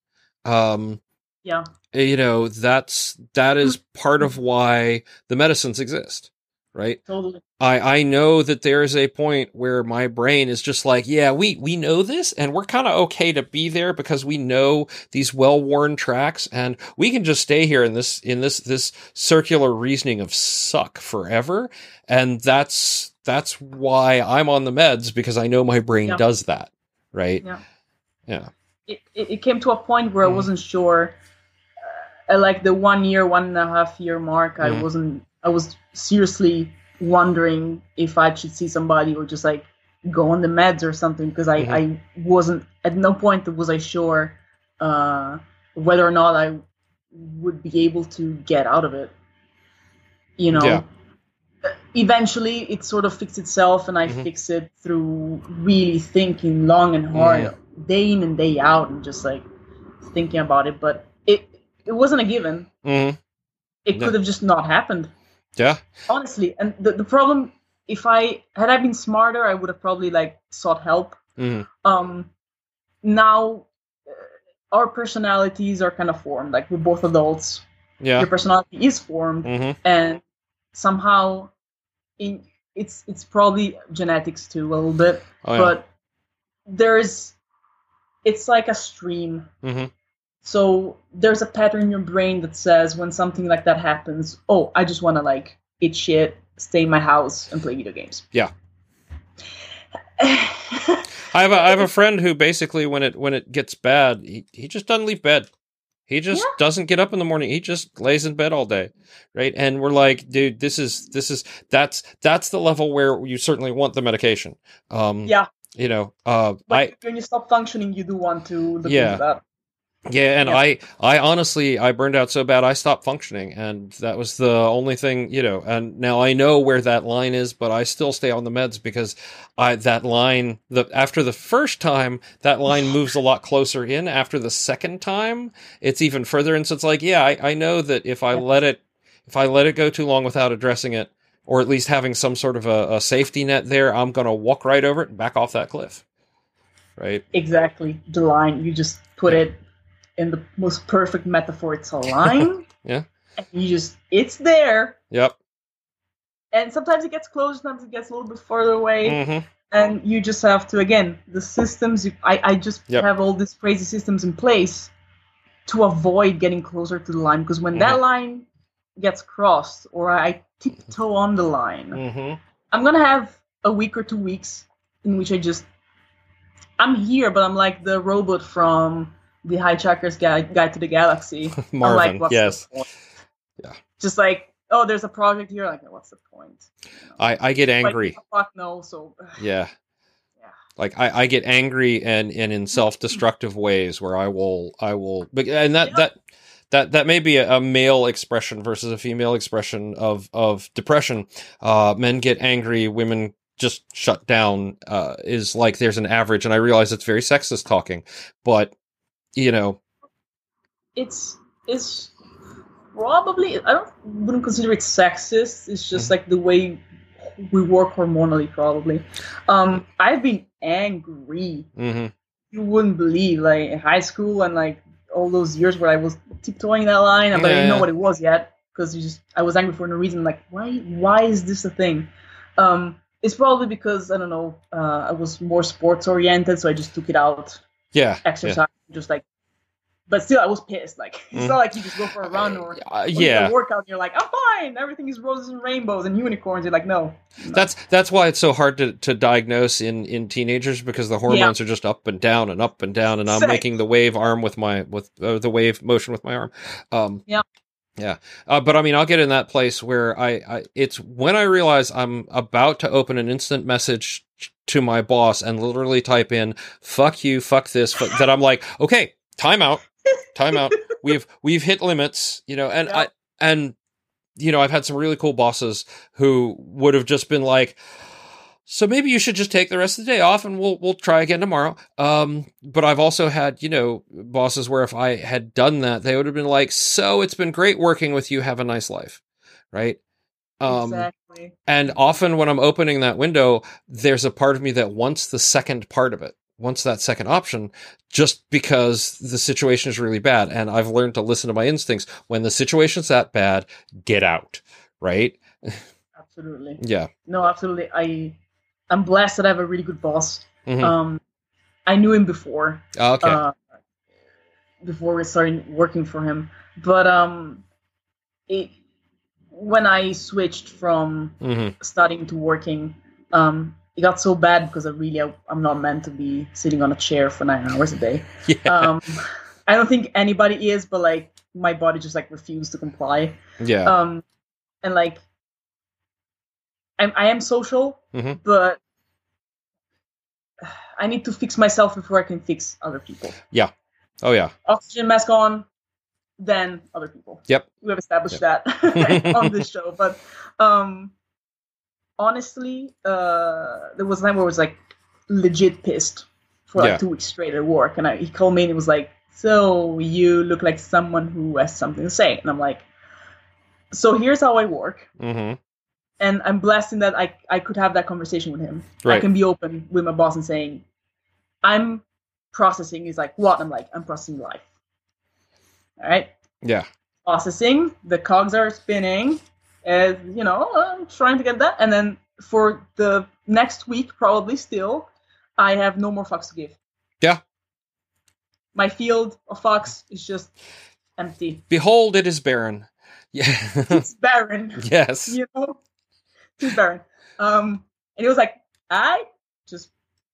Um, Yeah. you know that's that is part of why the medicines exist right Totally. i i know that there is a point where my brain is just like yeah we we know this and we're kind of okay to be there because we know these well-worn tracks and we can just stay here in this in this this circular reasoning of suck forever and that's that's why i'm on the meds because i know my brain Yeah. does that right Yeah. yeah It, it, came to a point where Mhm. I wasn't sure. Uh, like the one year, one and a half year mark, I Mhm. wasn't. I was seriously wondering if I should see somebody or just like go on the meds or something because I, Mhm. I wasn't at no point was I sure uh, whether or not I would be able to get out of it. You know. Yeah. Eventually, it sort of fixed itself, and I Mhm. fixed it through really thinking long and hard, day in and day out, and just like thinking about it. But it it wasn't a given. hmm It Yeah. could have just not happened yeah. Honestly and the, the problem if i had i been smarter i would have probably like sought help. Hmm um now uh, our personalities are kind of formed like we're both adults. Yeah. Your personality is formed. Hmm and somehow in it's it's probably genetics too a little bit. Oh, yeah. but there's it's like a stream. Mhm. So there's a pattern in your brain that says when something like that happens oh i just want to like eat shit stay in my house and play video games Yeah. I have a I have a friend who basically when it when it gets bad, he, he just doesn't leave bed. He just Yeah. doesn't get up in the morning. He just lays in bed all day. Right? And we're like, dude, this is this is that's that's the level where you certainly want the medication. Um yeah you know, uh but I when you stop functioning you do want to look Yeah. Yeah, and Yeah. I I honestly I burned out so bad I stopped functioning and that was the only thing, you know. And now I know where that line is, but I still stay on the meds because I that line the after the first time that line moves a lot closer in. After the second time, it's even further in. So it's like, yeah, I, I know that if I let it if I let it go too long without addressing it, or at least having some sort of a, a safety net there, I'm gonna walk right over it and back off that cliff. Right? exactly the line you just put it in the most perfect metaphor it's a line Yeah. and you just it's there Yep. and sometimes it gets close sometimes it gets a little bit further away Mm-hmm. and you just have to again the systems you, I, I just Yep. have all these crazy systems in place to avoid getting closer to the line because when that line gets crossed or i tiptoe on the line Mm-hmm. i'm gonna have a week or two weeks in which i just i'm here but i'm like the robot from the Hitchhiker's guide, guide to the galaxy I'm Marvin. like, what's yes. the point? Yeah. just like oh there's a project here like what's the point I, I get Like, angry. fuck no so Yeah. Yeah. Like I, I get angry and, and in self destructive ways where I will I will but- and that Yeah. that that that may be a, a male expression versus a female expression of of depression. Uh, men get angry, women just shut down. Uh, is like there's an average, and I realize it's very sexist talking, but you know, it's it's probably I don't wouldn't consider it sexist. It's just like the way we work hormonally, probably. Um, I've been angry. hmm You wouldn't believe, like in high school and like all those years where I was tiptoeing that line, but I didn't know Yeah. what it was yet because you just I was angry for no reason. Like why why is this a thing? Um, it's probably because I don't know. Uh, I was more sports oriented, so I just took it out yeah, exercise, just like. But still, I was pissed. Like it's Mm. not like you just go for a run or, yeah, uh, or yeah. a workout. And you're like, I'm fine. Everything is roses and rainbows and unicorns. You're like, no. That's that's why it's so hard to, to diagnose in, in teenagers because the hormones are just up and down and up and down, and I'm Same. making the wave arm with my with uh, the wave motion with my arm. Um, Yeah. yeah. Uh, but I mean, I'll get in that place where I, I it's when I realize I'm about to open an instant message to my boss and literally type in "fuck you, fuck this," fuck, that I'm like, okay, time out, time out. We've we've hit limits, you know, and Yeah. I and you know, I've had some really cool bosses who would have just been like, so maybe you should just take the rest of the day off and we'll we'll try again tomorrow. Um, but I've also had, you know, bosses where if I had done that, they would have been like, so it's been great working with you. Have a nice life. Right. Um, exactly. And often when I'm opening that window, there's a part of me that wants the second part of it. wants that second option just because the situation is really bad. And I've learned to listen to my instincts. When the situation's that bad, get out. Right? Absolutely. Yeah. No, absolutely. I I'm blessed that I have a really good boss. Mhm. Um, I knew him before. okay. uh, before we started working for him. But um, it, when I switched from hmm studying to working, um, it got so bad because I really I'm not meant to be sitting on a chair for nine hours a day. Yeah. Um, I don't think anybody is, but like my body just like refused to comply. yeah. Um, and like I'm I am social, Mhm. but I need to fix myself before I can fix other people Yeah. oh yeah. oxygen mask on, then other people. Yep. We have established that on this show. But um honestly, uh there was a time where I was like legit pissed for like Yeah. two weeks straight at work. And I, he called me and he was like, So you look like someone who has something to say. And I'm like, So here's how I work. hmm And I'm blessed in that I I could have that conversation with him. I can be open with my boss and saying, I'm processing. He's like, what? I'm like, I'm processing life. All right. Yeah. Processing. The cogs are spinning. And, you know, I'm trying to get that. And then for the next week, probably still, I have no more fucks to give. Yeah. My field of fucks is just empty. Behold, it is barren. Yeah. It's barren. yes. you know, too barren. Um, and he was like, "I just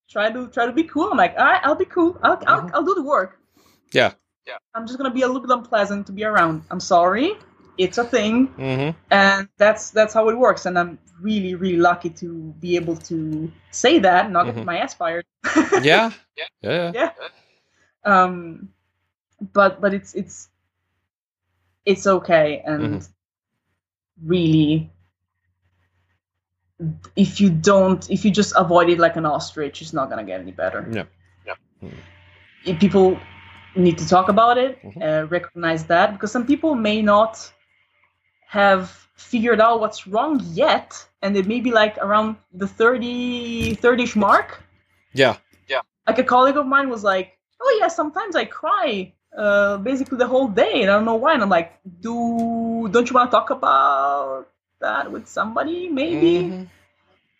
try to try to be cool." I'm like, "All right, I'll be cool. I'll I'll, Mhm. I'll do the work." Yeah. Yeah. I'm just gonna be a little bit unpleasant to be around. I'm sorry. It's a thing, hmm and that's that's how it works. And I'm really really lucky to be able to say that, not Mhm. get my ass fired. Yeah. Yeah. yeah. Um, but but it's it's it's okay, and Mhm. really, if you don't, if you just avoid it like an ostrich, it's not gonna get any better. yeah No. If people need to talk about it, Mhm. uh, recognize that because some people may not have figured out what's wrong yet, and it may be like around the 30 30ish mark Yeah. Yeah. Like a colleague of mine was like, "Oh yeah, sometimes I cry, uh, basically the whole day, and I don't know why." And I'm like, "Do don't you want to talk about that with somebody? Maybe Mhm.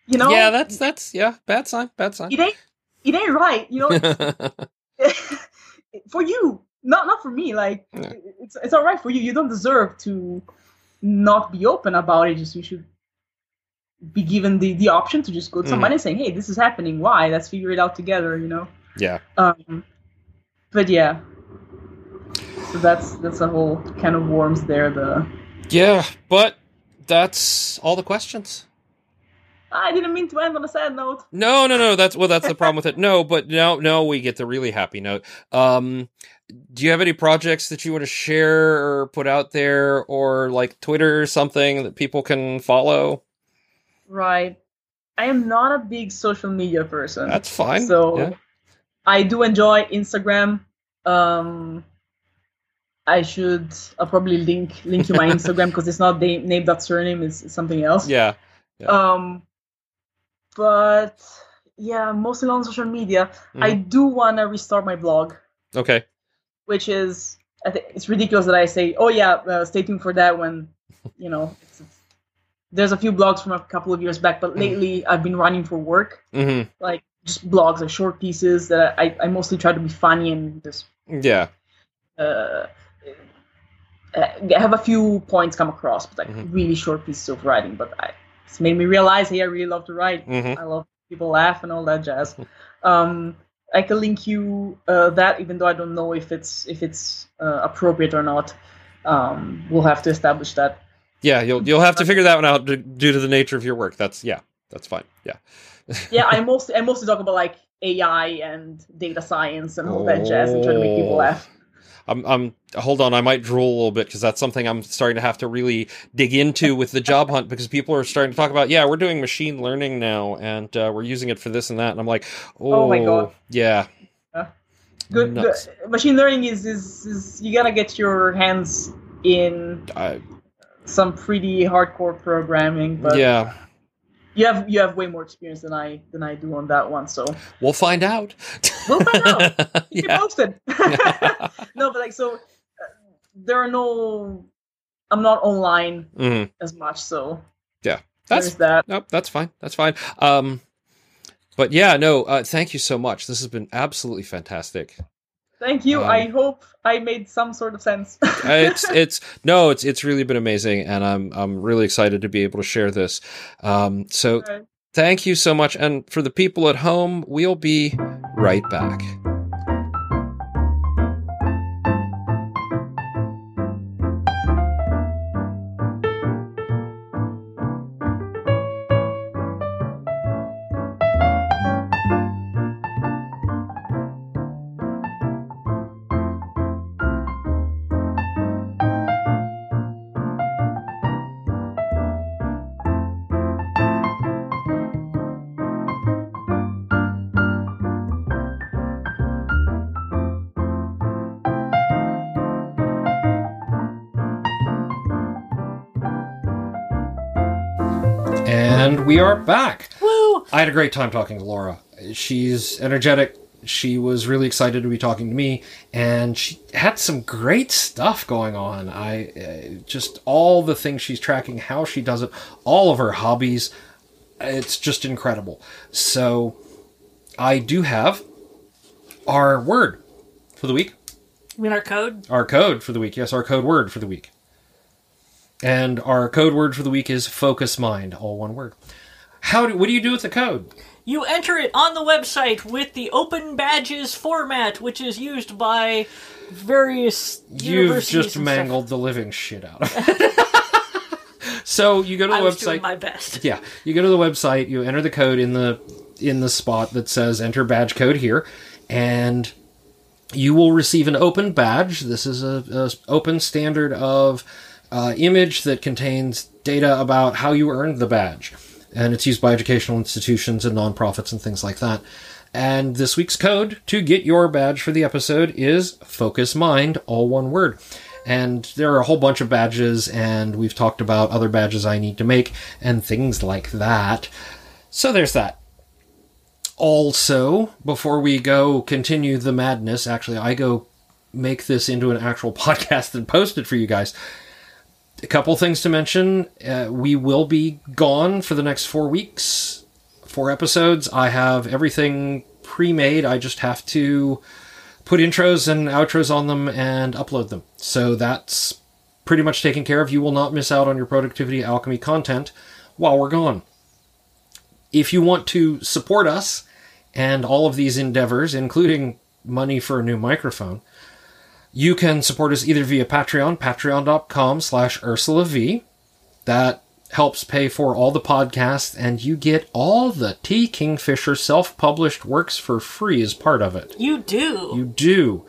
you know? Yeah. That's that's yeah. Bad sign. Bad sign. it ain't it ain't right, you know, for you, not not for me. Like Yeah. it's it's all right for you. You don't deserve to not be open about it. Just you should." Be given the, the option to just go to Mhm. somebody and saying, "Hey, this is happening. Why? Let's figure it out together." You know. yeah. Um, but yeah, so that's that's a whole kind of worms there. The Yeah. But that's all the questions. I didn't mean to end on a sad note. No, no, no. That's well. That's the problem with it. No, but no, no, we get the really happy note. Um, do you have any projects that you want to share or put out there, or like Twitter or something that people can follow? Right. I am not a big social media person. That's fine. So Yeah. I do enjoy Instagram. Um, I should. I'll probably link link you my Instagram because it's not name name dot surname. It's, it's something else. yeah. Um, but yeah, mostly on social media. I do want to restart my blog. Okay. which is I think it's ridiculous that I say, "Oh yeah, uh, stay tuned for that." When you know, it's, it's, there's a few blogs from a couple of years back, but lately I've been running for work, hmm like just blogs, like short pieces that I, I mostly try to be funny and just Yeah. uh, uh, have a few points come across, but like Mhm. really short pieces of writing. But I, it's made me realize, hey, I really love to write. hmm I love people laugh and all that jazz. Um, I can link you uh, that, even though I don't know if it's if it's uh, appropriate or not. Um, we'll have to establish that. Yeah. You'll you'll have to figure that one out due to the nature of your work. That's yeah. That's fine. Yeah. Yeah, I mostly I mostly talk about like AI and data science and all that jazz and trying to make people Oh. laugh. I'm, I'm, hold on, I might drool a little bit because that's something I'm starting to have to really dig into with the job hunt because people are starting to talk about, yeah, we're doing machine learning now and uh, we're using it for this and that. And I'm like, oh, Oh my God. yeah. Good, good. Machine learning is, is is you gotta get your hands in I, some pretty hardcore programming. But yeah. You have you have way more experience than I than I do on that one. So We'll find out. we'll find out. Keep yeah. posted. no, but like so, uh, there are no. I'm not online Mhm. as much, so yeah, That's that. Nope, that's fine. That's fine. Um, but yeah, no, uh, thank you so much. This has been absolutely fantastic. Thank you. Um, I hope I made some sort of sense. It's it's no, it's it's really been amazing, and I'm I'm really excited to be able to share this. Um, so Alright. thank you so much, and for the people at home, we'll be right back. Are back. Woo! I had a great time talking to Laura. She's energetic. She was really excited to be talking to me, and she had some great stuff going on. I uh, just all the things she's tracking, how she does it, all of her hobbies. It's just incredible. So, I do have our word for the week. You mean our code? Our code for the week. Yes, our code word for the week. And our code word for the week is focus mind, all one word. How do what do you do with the code? You enter it on the website with the open badges format, which is used by various You've just mangled the living shit out of it. so you go to the I website. my best. Yeah, you go to the website, you enter the code in the in the spot that says enter badge code here, and you will receive an open badge. This is a, a open standard of uh, image that contains data about how you earned the badge, and it's used by educational institutions and nonprofits and things like that. And this week's code to get your badge for the episode is Focus Mind, all one word. And there are a whole bunch of badges, and we've talked about other badges I need to make and things like that. So there's that. Also, before we go continue the madness, actually, I go make this into an actual podcast and post it for you guys. A couple things to mention. Uh, we will be gone for the next four weeks, four episodes. I have everything pre made. I just have to put intros and outros on them and upload them. So that's pretty much taken care of. You will not miss out on your productivity alchemy content while we're gone. If you want to support us and all of these endeavors, including money for a new microphone, you can support us either via Patreon, patreon.com slash Ursula V. That helps pay for all the podcasts, and you get all the T. Kingfisher self-published works for free as part of it. You do. You do.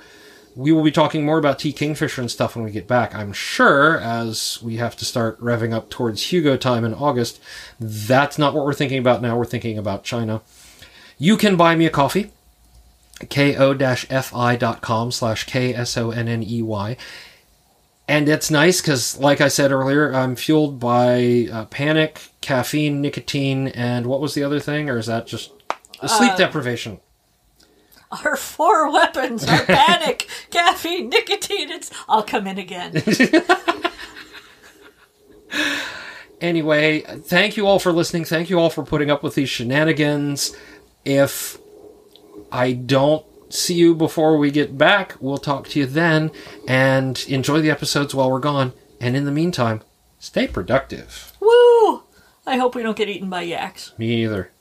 We will be talking more about T. Kingfisher and stuff when we get back, I'm sure, as we have to start revving up towards Hugo time in August. That's not what we're thinking about now. We're thinking about China. You can buy me a coffee. ko-fi.com slash k-s-o-n-n-e-y and it's nice because like i said earlier i'm fueled by uh, panic caffeine nicotine and what was the other thing or is that just sleep deprivation Our four weapons are panic, caffeine, nicotine. It's. I'll come in again. Anyway, thank you all for listening. Thank you all for putting up with these shenanigans. If I don't see you before we get back, we'll talk to you then. And enjoy the episodes while we're gone. And in the meantime, stay productive. Woo! I hope we don't get eaten by yaks. Me either.